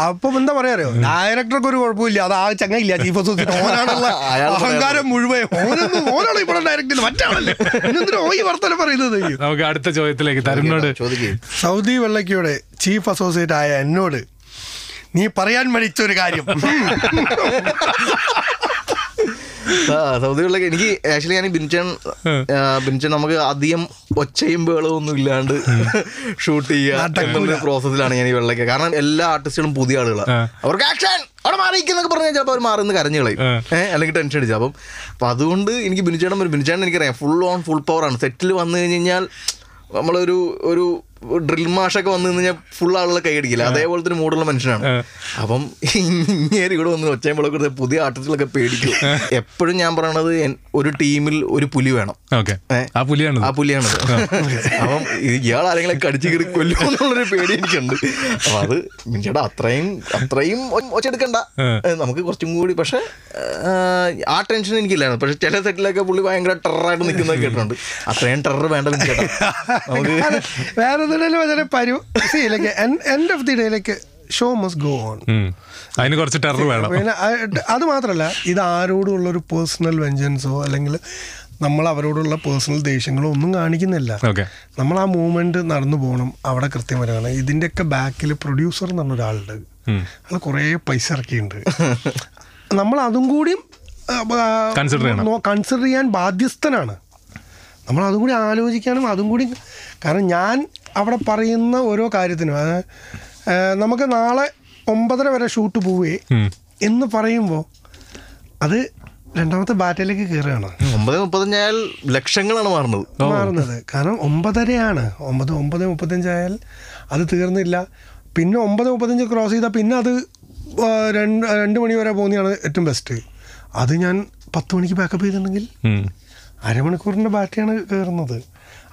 അപ്പൊ എന്താ പറയാറോ ഡയറക്ടർക്ക് ഒരു കുഴപ്പമില്ല. അത് ആ ചങ്ങയില്ല ചീഫ് അസോസിയേറ്റ് ഓനാണുള്ള അഹങ്കാരം മുഴുവൻ. ഓനൊന്നും ഓനാണ് ഇവിടെ ഡയറക്ടർ മറ്റാണല്ലേ എന്തിനാ ഓ ഈ വർത്തനം പറയുന്നത്? നമുക്ക് അടുത്ത ചോദ്യത്തിലേക്ക് തരുന്നോട് സൗദി വെള്ളക്കിയുടെ ചീഫ് അസോസിയേറ്റ് ആയ എന്നോട് നീ പറയാൻ മടിച്ച ഒരു കാര്യം. *laughs* സൗദികളിലൊക്കെ എനിക്ക് ആക്ച്വലി ഞാൻ ബിൻചൻ ബിൻചൻ നമുക്ക് അധികം ഒച്ചയും ബേളവും ഒന്നും ഇല്ലാണ്ട് ഷൂട്ട് ചെയ്യുക പ്രോസസ്സിലാണ് ഞാൻ ഈ വെള്ളയ്ക്ക് കാരണം എല്ലാ ആർട്ടിസ്റ്റുകളും പുതിയ ആളുകളാണ് അവർക്ക് ആക്ഷൻ അവിടെ മാറിയിരിക്കുന്നൊക്കെ പറഞ്ഞാൽ ചിലപ്പോൾ അവർ മാറുന്ന കരഞ്ഞു കളയും. ഏഹ് അല്ലെങ്കിൽ ടെൻഷൻ അടിച്ചു. അപ്പം അപ്പം അതുകൊണ്ട് എനിക്ക് ബിനുചേട്ടൻ വരും ബിനുചേട്ടൻ എനിക്കറിയാം ഫുൾ ഓൺ ഫുൾ പവറാണ് സെറ്റിൽ വന്നു കഴിഞ്ഞ് കഴിഞ്ഞാൽ നമ്മളൊരു ഒരു ഡ്രിൽ മാഷൊക്കെ വന്നു കഴിഞ്ഞാൽ ഫുൾ ആളുകളെ കൈയടിക്കില്ല അതേപോലത്തെ ഒരു മൂടുള്ള മനുഷ്യനാണ്. അപ്പം ഇങ്ങനെ ഇവിടെ വന്ന് ഒച്ചയമ്പോഴൊക്കെ പുതിയ ആർട്ടിസ്റ്റുകളൊക്കെ പേടിക്കും. എപ്പോഴും ഞാൻ പറയണത് ഒരു ടീമിൽ ഒരു പുലി വേണം. ആ പുലിയാണ് ആ പുലിയാണ് അപ്പം ഇയാൾ ആരെങ്കിലും കടിച്ചു കയറി കൊല്ലും എന്നുള്ളൊരു പേടി എനിക്കുണ്ട്. അപ്പൊ അത് മിനിച്ചേട്ടാ അത്രയും അത്രയും ഒച്ച ഒച്ചെടുക്കണ്ട നമുക്ക് കുറച്ചും കൂടി പക്ഷെ ആ, ടെൻഷൻ എനിക്കില്ലായിരുന്നു. പക്ഷെ ചില സെറ്റിലൊക്കെ പുള്ളി ഭയങ്കര ടെററായിട്ട് നിൽക്കുന്നത് കേട്ടിട്ടുണ്ട്. അത്രയും ടെറർ വേണ്ട മിനിച്ചേട്ടാ *laughs* നമുക്ക് വേറെ എന്തെങ്കിലും വളരെ പരു ലൈക്ക് എൻഡ് ഓഫ് ദി ഡേയിലേക്ക് ഷോ മസ്റ്റ് ഗോ ഓൺ അതിന് കുറച്ച് ടെറർ വേണം. പിന്നെ അത് മാത്രമല്ല ഇത് ആരോടുള്ള ഒരു പേഴ്സണൽ വെഞ്ചൻസോ അല്ലെങ്കിൽ നമ്മൾ അവരോടുള്ള പേഴ്സണൽ ദേഷ്യങ്ങളോ ഒന്നും കാണിക്കുന്നില്ല. നമ്മൾ ആ മൂവ്മെന്റ് നടന്നു പോകണം അവിടെ കൃത്യം വരാണ് ഇതിന്റെയൊക്കെ ബാക്കിൽ പ്രൊഡ്യൂസർ എന്ന് പറഞ്ഞ ഒരാളുണ്ട് അയാൾ കുറേ പൈസ ഇറക്കിയിട്ടുണ്ട്. നമ്മൾ അതും കൂടിയും. കൺസിഡർ ചെയ്യാൻ ബാധ്യസ്ഥനാണ്. നമ്മൾ അതും കൂടി ആലോചിക്കാനും അതും കൂടി കാരണം ഞാൻ അവിടെ പറയുന്ന ഓരോ കാര്യത്തിനും അത് നമുക്ക് നാളെ ഒമ്പതര വരെ ഷൂട്ട് പോവേ എന്ന് പറയുമ്പോൾ അത് രണ്ടാമത്തെ ബാറ്റയിലേക്ക് കയറുകയാണ് ഒമ്പത് മുപ്പത്തഞ്ചായാൽ ലക്ഷങ്ങളാണ് മാറുന്നത്. മാറുന്നത്. കാരണം ഒമ്പതരയാണ്. ഒമ്പത് ഒമ്പത് മുപ്പത്തഞ്ചായാൽ അത് തീർന്നില്ല. പിന്നെ ഒമ്പത് മുപ്പത്തഞ്ച് ക്രോസ് ചെയ്താൽ പിന്നെ അത് രണ്ട് രണ്ട് മണി വരെ പോകുന്നതാണ് ഏറ്റവും ബെസ്റ്റ് അത് ഞാൻ പത്ത് മണിക്ക് ബാക്കപ്പ് ചെയ്തിട്ടുണ്ടെങ്കിൽ അരമണിക്കൂറിന്റെ ബാറ്റയാണ് കയറുന്നത്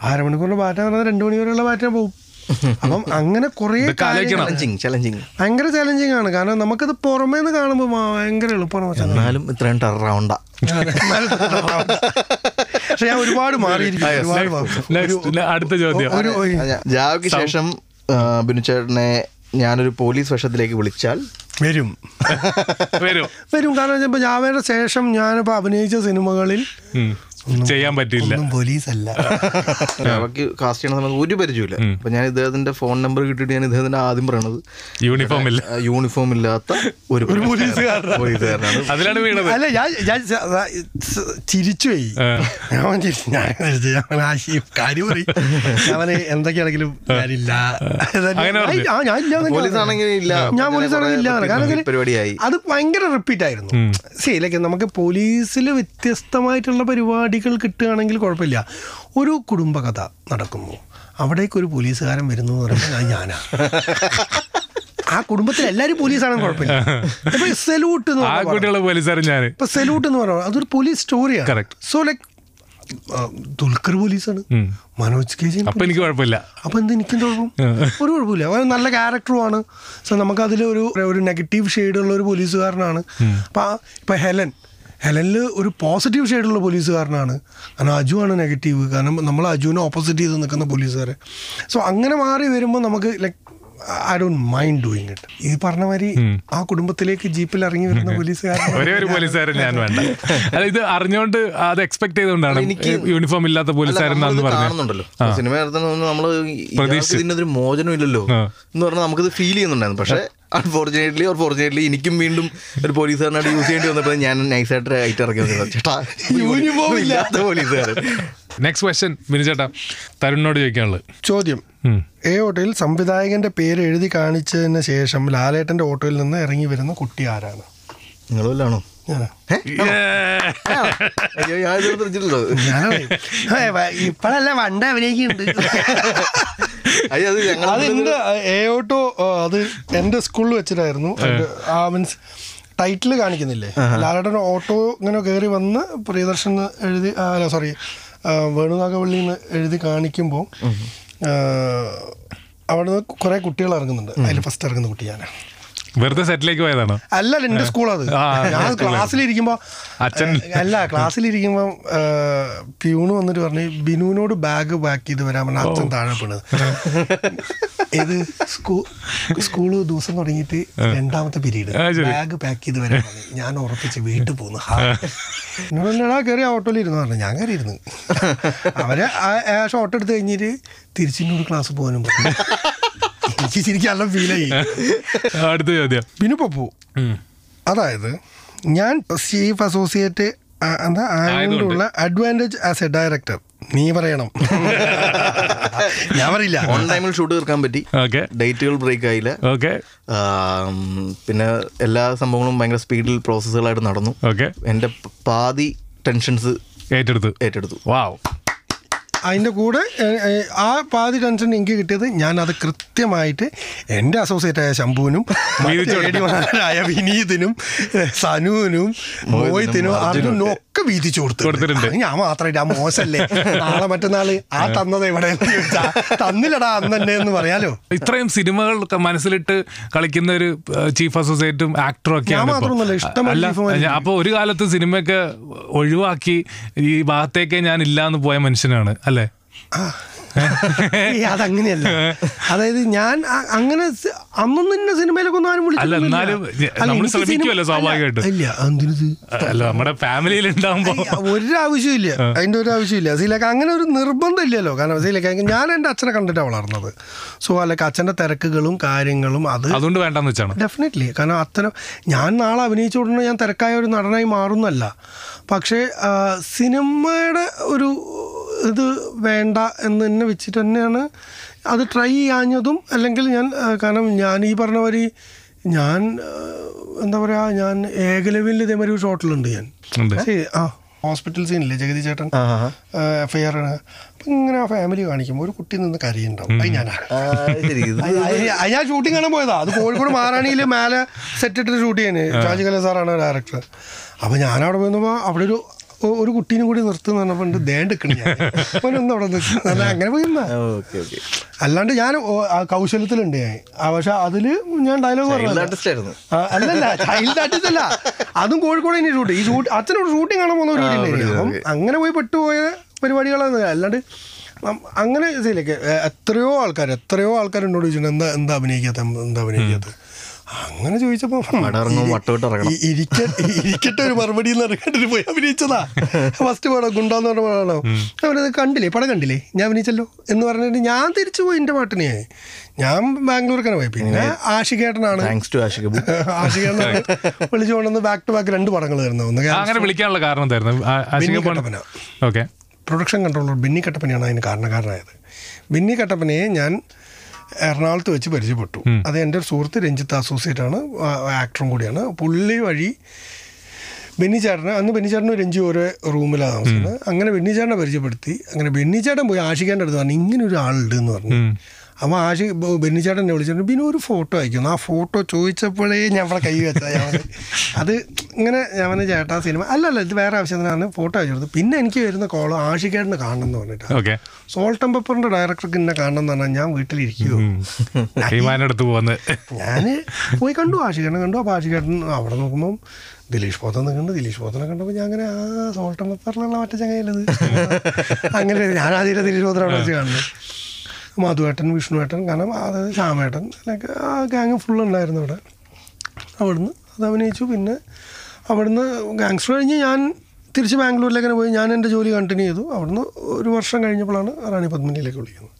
അരമണിക്കൂറിന്റെ ബാറ്റ എന്ന് പറഞ്ഞാൽ രണ്ടു മണി വരെയുള്ള ബാറ്റ പോകും അപ്പം അങ്ങനെ കുറേ ഭയങ്കര ചലഞ്ചിങ് ചലഞ്ചിങ് ഭയങ്കര ചലഞ്ചിങ് ആണ്. കാരണം നമുക്കത് പുറമേ നിന്ന് കാണുമ്പോൾ ഭയങ്കര എളുപ്പമാണ്. എന്നാലും ഇത്രയും ടെറർ പക്ഷെ ഞാൻ ഒരുപാട് മാറിയിരിക്കും അടുത്ത ചോദ്യം. ജാവയ്ക്ക് ശേഷം ബിനുചേട്ടനെ ഞാനൊരു പോലീസ് വേഷത്തിലേക്ക് വിളിച്ചാൽ വരും. വരും. വരും. കാരണം ഇപ്പൊ ജാവേയുടെ ശേഷം ഞാനിപ്പോ അഭിനയിച്ച സിനിമകളിൽ. ചെയ്യാൻ പറ്റില്ല. ഒന്നും പോലീസല്ല. *laughs* നമുക്ക് കാസ്റ്റ് ചെയ്യണ സമയത്ത് ഒരു പരിചയമില്ല അപ്പൊ ഞാൻ ഇദ്ദേഹത്തിന്റെ ഫോൺ നമ്പർ കിട്ടിയിട്ട് ഞാൻ ഇദ്ദേഹത്തിന്റെ ആദ്യം പറയണത്. യൂണിഫോം ഇല്ല. യൂണിഫോം ഇല്ലാത്ത ഒരു പോലീസുകാരനാണ്. അതിലാണ് വീണത്. അല്ല ഞാൻ ഞാൻ ച- ചിരിച്ചു പോയി. ഞാൻ ചിരിച്ചു. ഞാൻ ആശി കാര്യം പറയും. അവന് എന്തൊക്കെയാണെങ്കിലും ഞാനില്ല. അങ്ങനെ ഞാൻ ഇല്ല പോലീസ് ആണെങ്കിൽ ഇല്ല. പോലീസ് കാരണം അത് ഭയങ്കര റിപ്പീറ്റ് ആയിരുന്നു. സി ലൈക്ക് നമുക്ക് പോലീസിൽ വ്യത്യസ്തമായിട്ടുള്ള പരിപാടികൾ കിട്ടുകയാണെങ്കിൽ കുഴപ്പമില്ല. ഒരു കുടുംബകഥ നടക്കുന്നു. അവിടേക്ക് ഒരു പോലീസുകാരൻ വരുന്നു എന്ന് പറയുമ്പോൾ ഞാൻ ഞാനാ. ആ കുടുംബത്തിൽ എല്ലാവരും പോലീസാണെന്ന് കുഴപ്പമില്ല. ഇപ്പൊ സല്യൂട്ട് എന്ന് ആ പറഞ്ഞ പടം. ഞാൻ ഇപ്പൊ സല്യൂട്ട് എന്ന് പറയുന്നത് അതൊരു പോലീസ് സ്റ്റോറിയാണ് സോ ലൈക്ക് ദുൽഖർ പോലീസാണ്. മനോജ് കെ ജി അപ്പൊ എനിക്ക് കുഴപ്പമില്ല. അപ്പൊ എന്ത് എനിക്കും കുഴപ്പം? ഒരു കുഴപ്പമില്ല. അവൻ നല്ല ക്യാരക്ടറുമാണ് സോ നമുക്ക് അതിൽ ഒരു ഒരു നെഗറ്റീവ് ഷെയ്ഡുള്ള ഒരു പോലീസുകാരനാണ്. അപ്പൊ ഇപ്പൊ ഹെലൻ. ഹെലനിൽ ഒരു പോസിറ്റീവ് ഷെയ്ഡുള്ള പോലീസുകാരനാണ്. കാരണം അജു ആണ് നെഗറ്റീവ് കാരണം നമ്മൾ അജുവിനെ ഓപ്പോസിറ്റ് ചെയ്ത് നിൽക്കുന്ന പോലീസുകാരെ. സോ അങ്ങനെ മാറി വരുമ്പോൾ നമുക്ക് like I don't mind doing it ഈ പറഞ്ഞ മാതിരി ആ കുടുംബത്തിലേക്ക് ജീപ്പിൽ ഇറങ്ങി വരുന്ന പോലീസുകാരൻ ഒരേ ഒരു പോലീസുകാരൻ ഞാൻ വേണ്ട. അല്ല ഇത് അറിഞ്ഞുകൊണ്ട് അത് എക്സ്പെക്ട് ചെയ്തുകൊണ്ടാണ് എനിക്ക് യൂണിഫോം ഇല്ലാത്ത പോലീസുകാരൻ കാണുന്നുണ്ടല്ലോ. സിനിമ നമ്മൾ ഇതിനൊരു മോചനം ഇല്ലല്ലോ. എന്ന് പറഞ്ഞാൽ നമുക്കിത് ഫീൽ ചെയ്യുന്നുണ്ടായിരുന്നു. പക്ഷേ അൺഫോർച്ചുനേറ്റ്ലി ഓർ ഫോർച്ചുനേറ്റ്ലി എനിക്കും വീണ്ടും ഒരു പോലീസുകാരനായിട്ട് യൂസ് ചെയ്യേണ്ടി വന്നപ്പോൾ ഞാൻ നൈസായിട്ട് ഐറ്റം ഇറങ്ങി വന്നത് ചേട്ടാ യൂണിഫോം ഇല്ലാത്ത പോലീസുകാരൻ. നെക്സ്റ്റ് ക്വസ്റ്റ്യൻ മിനിച്ചേട്ടാ ചേട്ടാ തരുണിനോട് ചോദിക്കാനുള്ളത്. ചോദ്യം. എ ഓട്ടോയിൽ സംവിധായകന്റെ പേര് എഴുതി കാണിച്ചതിന് ശേഷം ലാലേട്ടന്റെ ഓട്ടോയിൽ നിന്ന് ഇറങ്ങി വരുന്ന കുട്ടി ആരാണ്? ഏ, ഇപ്പഴല്ല പണ്ട് അഭിനയിക്കുന്നുണ്ട്. അയ്യോ അത് ഞങ്ങൾ അത് എന്റെ എ ഓട്ടോ അത് എന്റെ സ്കൂളിൽ വെച്ചിട്ടായിരുന്നു. ആ മീൻസ് ടൈറ്റിൽ കാണിക്കുന്നില്ലേ? ലാലേട്ടൻ ഓട്ടോ ഇങ്ങനെ കയറി വന്ന് പ്രിയദർശൻ എഴുതി സോറി വേണുനാഗവള്ളി എന്ന് എഴുതി കാണിക്കുമ്പോൾ അവിടെ നിന്ന് കുറേ കുട്ടികൾ ഇറങ്ങുന്നുണ്ട്. അതിൽ ഫസ്റ്റ് ഇറങ്ങുന്ന കുട്ടി ഞാനാണ് വെറുതെ സെറ്റിലേക്ക് പോയതാണോ? അല്ല എന്റെ ആ, ഞാൻ ക്ലാസ്സിലിരിക്കുമ്പോ അച്ഛൻ- അല്ല ക്ലാസ്സിലിരിക്കുമ്പോ പ്യൂണ് വന്നിട്ട് പറഞ്ഞു ബിനുവിനോട് ബാഗ് പാക്ക് ചെയ്ത് വരാൻ പറഞ്ഞ അച്ഛൻ താഴെ വീണത്. ഇത് സ്കൂ സ്കൂൾ ദിവസം തുടങ്ങിയിട്ട് രണ്ടാമത്തെ പീരീഡ്. ബാഗ് പാക്ക് ചെയ്ത് വരാൻ പറഞ്ഞു. ഞാൻ ഉറപ്പിച്ച് വീട്ടിൽ പോകുന്നു. എന്നോടാ കയറി ഓട്ടോയിൽ ഇരുന്ന് പറഞ്ഞു. ഞാൻ കയറി ഇരുന്നു. അവരെ ആ ഷോട്ട് എടുത്ത് കഴിഞ്ഞിട്ട് തിരിച്ചിന്നോട് ക്ലാസ് പോകാനും പറഞ്ഞു. എനിക്ക് ശരിക്കും ഫീൽ ആയി. അടുത്ത ചോദ്യം. പിന്നെ പപ്പു. അതായത് ഞാൻ ചീഫ് അസോസിയേറ്റ് എന്താ ആയതുകൊണ്ടുള്ള അഡ്വാന്റേജ് ആസ് എ ഡയറക്ടർ നീ പറയണം. *laughs* ഞാൻ പറയില്ല. ഓൺ ടൈമിൽ ഷൂട്ട് തീർക്കാൻ പറ്റി. ഓക്കെ. ഡേറ്റുകൾ ബ്രേക്ക് ആയില്ല. ഓക്കെ. പിന്നെ എല്ലാ സംഭവങ്ങളും ഭയങ്കര സ്പീഡിൽ പ്രോസസ്സുകളായിട്ട് നടന്നു. ഓക്കെ. എന്റെ പാതി ടെൻഷൻസ് ഏറ്റെടുത്തു. ഏറ്റെടുത്തു. വാവ് അതിന്റെ കൂടെ ആ പാതി ടെൻഷൻ എനിക്ക് കിട്ടിയത് ഞാൻ അത് കൃത്യമായിട്ട് എന്റെ അസോസിയേറ്റ് ആയ ശംഭുവിനും ആയ വിനീതിനും സനുവിനും മോഹിത്തിനും അർജുനും ഒക്കെ വീതിച്ചു കൊടുത്തു. കൊടുത്തിട്ടുണ്ട്. ഞാൻ മാത്രമായിട്ട് ആ മോശമല്ലേ? നാളെ മറ്റന്നാൾ ആ തന്നത് എവിടെ തന്നില്ലടാ അന്ന് തന്നെ എന്ന് പറയാലോ. ഇത്രയും സിനിമകൾ മനസ്സിലിട്ട് കളിക്കുന്ന ഒരു ചീഫ് അസോസിയേറ്റും ആക്ടറും ഞാൻ- അപ്പൊ ഒരു കാലത്ത് സിനിമയൊക്കെ ഒഴിവാക്കി ഈ ഭാഗത്തേക്കേ ഞാൻ ഇല്ലാന്ന് പോയ മനുഷ്യനാണ്. അല്ലേ? അതങ്ങനെയല്ല. അതായത് ഞാൻ അങ്ങനെ അന്നും എന്നെ സിനിമയിലൊക്കെ ഒന്നും ആരും അല്ല. എന്നാലും നമ്മൾ ശ്രമിക്കുമല്ലോ അല്ല, ഇല്ല എന്തിനത് അല്ല നമ്മുടെ ഫാമിലിയിൽ ഒരു ആവശ്യമില്ല അതിന്റെ ഒരു ആവശ്യമില്ല സീലൊക്കെ അങ്ങനെ ഒരു നിർബന്ധം ഇല്ലല്ലോ. കാരണം സീലൊക്കെ ഞാൻ എന്റെ അച്ഛനെ കണ്ടിട്ടാണ് വളർന്നത്. സോ അല്ല അച്ഛന്റെ തിരക്കുകളും കാര്യങ്ങളും അത് അതുകൊണ്ട് വേണ്ടെന്ന് വെച്ചാണ്. ഡെഫിനറ്റ്ലി കാരണം അത്തരം ഞാൻ നാളെ അഭിനയിച്ചു ഉടനെ ഞാൻ തിരക്കായ ഒരു നടനായി മാറുന്നല്ല പക്ഷേ സിനിമയുടെ ഒരു ഇത് വേണ്ട എന്ന് തന്നെ വെച്ചിട്ട് തന്നെയാണ് അത് ട്രൈ ചെയ്യാഞ്ഞതും അല്ലെങ്കിൽ ഞാൻ കാരണം ഞാൻ ഈ പറഞ്ഞ മാതിരി ഞാൻ എന്താ പറയുക ഞാൻ ഏകലവ്യയിൽ ഇതേമാതിരി ഒരു ഷോട്ടിലുണ്ട് ഞാൻ. ആ ഹോസ്പിറ്റൽ സീനില്ലേ ജഗതി ചേട്ടൻ? എഫ് ഐ ആർ ആണ്. അപ്പം ഇങ്ങനെ ആ ഫാമിലി കാണിക്കുമ്പോൾ ഒരു കുട്ടി നിന്ന് കരയുണ്ടാവും അത് ഞാനാണ്. ഞാൻ ഷൂട്ടിംഗ് കാണാൻ പോയതാ. അത് കോഴിക്കോട് മാറാണിയിൽ മേലെ സെറ്റ് ഇട്ടിട്ട് ഷൂട്ട് ചെയ്യുന്നത് ഷാജി കല സാറാണ് ഡയറക്ടർ അപ്പോൾ ഞാൻ അവിടെ പോയപ്പോൾ അവിടെ ഒരു ഒരു കുട്ടീനും കൂടി നിർത്തുന്ന പറഞ്ഞപ്പോൾ ഉണ്ട് ദേണ്ടെക്കണി അവനൊന്നും അവിടെ നല്ല അങ്ങനെ പോയി നിന്നാ. Okay okay. അല്ലാണ്ട് ഞാൻ കൗശലത്തിലുണ്ട് ഞാൻ. പക്ഷെ അതിൽ ഞാൻ ഡയലോഗ് പറഞ്ഞു അല്ലല്ല ചൈൽഡ് ആർട്ടിസ്റ്റ് അല്ല. അതും കോഴിക്കോട് തന്നെ ഷൂട്ട് ഈ ഷൂട്ട് അച്ഛനോട് ഷൂട്ടിംഗ് കാണാൻ പോകുന്ന ഒരു വീട്ടിൽ അപ്പം അങ്ങനെ പോയി പെട്ടുപോയ പരിപാടികളാണ്. അല്ലാണ്ട് അങ്ങനെ ഇതിലേക്ക് എത്രയോ ആൾക്കാർ എത്രയോ ആൾക്കാർ എന്നോട് ചോദിച്ചിട്ടുണ്ട് എന്താ എന്താ അഭിനയിക്കാത്ത എന്താ അഭിനയിക്കാത്ത? അങ്ങനെ ചോദിച്ചപ്പോ ഇരിക്കട്ടെ ഒരു മറുപടി എന്ന് പറഞ്ഞിട്ട് പോയി അഭിനയിച്ചതാ. ഫസ്റ്റ് പടം ഗുണ്ടാന്ന് പറഞ്ഞ പടമാണോ? അവനത് കണ്ടില്ലേ? പടം കണ്ടില്ലേ? ഞാൻ അഭിനയിച്ചല്ലോ എന്ന് പറഞ്ഞിട്ട് ഞാൻ തിരിച്ചു പോയി എന്റെ പാട്ടിനെ. ഞാൻ ബാംഗ്ലൂർക്കാണ് പോയി. പിന്നെ ആഷികേട്ടനാണ്. Thanks to Ashiq. ആഷികേട്ടനാണ് വിളിച്ചു കൊണ്ടുവന്ന് ബാക്ക് ടു ബാക്ക് രണ്ട് പടങ്ങൾ തരുന്നു ഒന്ന് അങ്ങനെ വിളിക്കാനുള്ള കാരണം എന്തായിരുന്നു? പ്രൊഡക്ഷൻ കൺട്രോളർ ബിന്നി കട്ടപ്പനയാണ് അതിന് കാരണക്കാരനായത്. ബിന്നി കട്ടപ്പനയെ ഞാൻ എറണാകുളത്ത് വെച്ച് പരിചയപ്പെട്ടു. അത് എന്റെ ഒരു സുഹൃത്ത് രഞ്ജിത്ത് അസോസിയേറ്റ് ആണ്. ആക്ടറും കൂടിയാണ്. പുള്ളി വഴി ബെന്നിച്ചാട്ടന് ചേട്ടനെ അന്ന് ബെന്നിച്ചാട്ടനും ചേട്ടനും രഞ്ജി ഓരോ റൂമിലാണ് താമസിക്കുന്നത്. അങ്ങനെ ബെന്നിച്ചാട്ടനെ ചേട്ടനെ പരിചയപ്പെടുത്തി. അങ്ങനെ ബെന്നിച്ചാട്ടൻ ചേട്ടൻ പോയി ആഷിഖാന്റെ അടുത്ത് പറഞ്ഞു ഇങ്ങനെ ഒരു ആളുണ്ട് എന്ന് പറഞ്ഞു. അപ്പോൾ ആഷി ബ- ബെന്നി ചേട്ടൻ എന്നെ വിളിച്ചിട്ട് പിന്നെ ഒരു ഫോട്ടോ അയക്കുന്നു ആ ഫോട്ടോ ചോദിച്ചപ്പോഴേ ഞാൻ അവിടെ കൈ വെച്ചാൽ ഞാൻ അത് ഇങ്ങനെ ഞാൻ പറഞ്ഞ ചേട്ടാ സിനിമ അല്ലല്ല ഇത് വേറെ ആവശ്യത്തിനാണ് ഫോട്ടോ അയച്ചു കൊടുത്തു. പിന്നെ എനിക്ക് വരുന്ന കോളോ ആഷിഖേട്ടനെ കാണണം എന്ന് പറഞ്ഞിട്ട്. ഓക്കെ. സോൾട്ട് ആൻഡ് പെപ്പറിന്റെ ഡയറക്ടർക്ക് എന്നെ കാണണം എന്ന് പറഞ്ഞാൽ ഞാൻ വീട്ടിലിരിക്കുമോ പോകുന്നത് ഞാൻ പോയി കണ്ടു ആഷികേട്ടനെ കണ്ടു. അപ്പോൾ ആഷികേട്ടൻ അവിടെ നോക്കുമ്പം ദിലീഷ് പോത്തൻ നിൽക്കുന്നുണ്ട്. ദിലീഷ് പോത്തനെ കണ്ടപ്പോൾ ഞാൻ അങ്ങനെ ആ സോൾട്ടൻ പെപ്പറിലുള്ള മറ്റേ ചങ്ങയിലത്. അങ്ങനെ ഞാൻ ആദ്യം ദിലീഷ് പോത്തനെ അവിടെ വെച്ച് കാണുന്നു മധുവേട്ടൻ വിഷ്ണുവേട്ടൻ കാരണം അതായത് ശ്യാമേട്ടൻ അല്ലെങ്കിൽ ആ ഗാങ് ഫുൾ ഉണ്ടായിരുന്നു അവിടെ. അവിടുന്ന് അത് അഭിനയിച്ചു. പിന്നെ അവിടുന്ന് ഗാങ്സ്റ്റർ കഴിഞ്ഞ് ഞാൻ തിരിച്ച് ബാംഗ്ലൂരിലേക്ക് പോയി. ഞാൻ എന്റെ ജോലി കണ്ടിന്യൂ ചെയ്തു. അവിടുന്ന് ഒരു വർഷം കഴിഞ്ഞപ്പോഴാണ് റാണി പത്മിനിയിലേക്ക് വിളിക്കുന്നത്.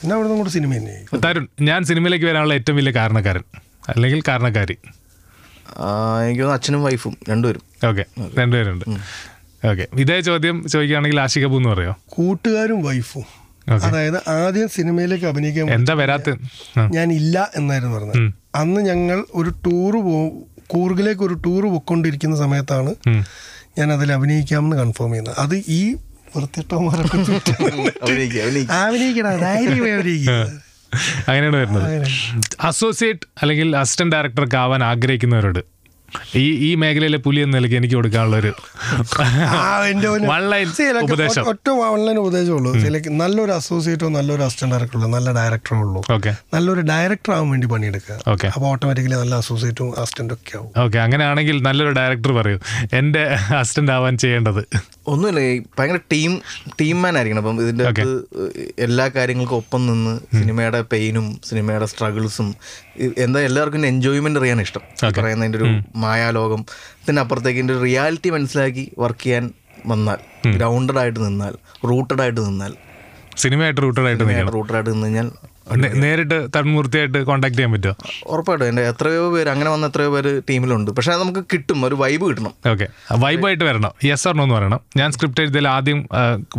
പിന്നെ അവിടുന്ന് കൂടെ സിനിമ തന്നെ തരുൺ ഞാൻ സിനിമയിലേക്ക് വരാനുള്ള ഏറ്റവും വലിയ കാരണക്കാരൻ. അല്ലെങ്കിൽ കാരണക്കാരി. എനിക്ക് തോന്നുന്നു അച്ഛനും വൈഫും രണ്ടുപേരും. ഓക്കെ രണ്ടുപേരുണ്ട്. ഓക്കെ. ഇതേ ചോദ്യം ചോദിക്കുകയാണെങ്കിൽ ആഷിക എന്ന് പറയോ? കൂട്ടുകാരും വൈഫും. Okay. അതായത് ആദ്യം സിനിമയിലേക്ക് അഭിനയിക്കാൻ എന്താ വരാത്ത? ഞാൻ ഇല്ല എന്നായിരുന്നു പറഞ്ഞത്. അന്ന് ഞങ്ങൾ ഒരു ടൂറ് പോ കൂർഗിലേക്ക് ഒരു ടൂറ് പൊക്കൊണ്ടിരിക്കുന്ന സമയത്താണ്. ഞാൻ അതിൽ അഭിനയിക്കാമെന്ന് കൺഫേം ചെയ്യുന്നത്. അത് ഈ വൃത്തിട്ടോമാരൊക്കെ *laughs* അഭിനയിക്കണം *laughs* അങ്ങനെയാണ് വരുന്നത്. അസോസിയേറ്റ് അല്ലെങ്കിൽ അസിസ്റ്റന്റ് ഡയറക്ടർക്ക് ആവാൻ ആഗ്രഹിക്കുന്നവരോട് ഈ ഈ മേഖലയിലെ പുലി എന്ന നിലയ്ക്ക് എനിക്ക് കൊടുക്കാനുള്ള ഒരു ഉപദേശം. ഒറ്റ ഓൺലൈൻ ഉപദേശമുള്ളൂ നല്ലൊരു അസോസിയേറ്റോ നല്ലൊരു അസിസ്റ്റന്റ് ഡയറക്ടറോ നല്ല ഡയറക്ടറോ ഉള്ളൂ. ഓക്കെ. നല്ലൊരു ഡയറക്ടർ ആവാൻ വേണ്ടി പണിയെടുക്കുക. അപ്പോൾ ഓട്ടോമാറ്റിക്കലി നല്ല അസോസിയേറ്റും അസിസ്റ്റന്റും ഒക്കെ ആവും. ഓക്കെ. അങ്ങനെയാണെങ്കിൽ നല്ലൊരു ഡയറക്ടർ പറയൂ. എന്റെ അസിസ്റ്റന്റ് ആവാൻ ചെയ്യേണ്ടത്. ഒന്നുമില്ല ഈ ഭയങ്കര ടീം ടീം മാൻ ആയിരിക്കണം. അപ്പം ഇതിന്റെ. അകത്ത് എല്ലാ കാര്യങ്ങൾക്കും ഒപ്പം നിന്ന് സിനിമയുടെ പെയിനും സിനിമയുടെ സ്ട്രഗിൾസും എന്താ എല്ലാവർക്കും എൻജോയ്മെന്റ് അറിയാൻ ഇഷ്ടം. പറയുന്നതിന്റെ ഒരു മായാലോകം. ഇതിനപ്പുറത്തേക്ക് ഇതിന്റെ റിയാലിറ്റി മനസ്സിലാക്കി വർക്ക് ചെയ്യാൻ വന്നാൽ ഗ്രൗണ്ടഡ് ആയിട്ട് നിന്നാൽ റൂട്ടഡ് ആയിട്ട് നിന്നാൽ സിനിമയായിട്ട് റൂട്ടഡ് ആയിട്ട് റൂട്ടഡ് ആയിട്ട് നിന്ന് കഴിഞ്ഞാൽ നേരിട്ട് തന്മൂർത്തിയായിട്ട് കോൺടാക്ട് ചെയ്യാൻ പറ്റുമോ ഉറപ്പായിട്ടും. എന്റെ എത്രയോ പേര് അങ്ങനെ വന്ന എത്രയോ പേര് ടീമിലുണ്ട്. പക്ഷെ അത് നമുക്ക് കിട്ടും ഒരു വൈബ് കിട്ടണം. ഓക്കെ വൈബായിട്ട് വരണം. യെസ് ഓർണോ എന്ന് പറയണം. ഞാൻ സ്ക്രിപ്റ്റ് എഴുതിയാൽ ആദ്യം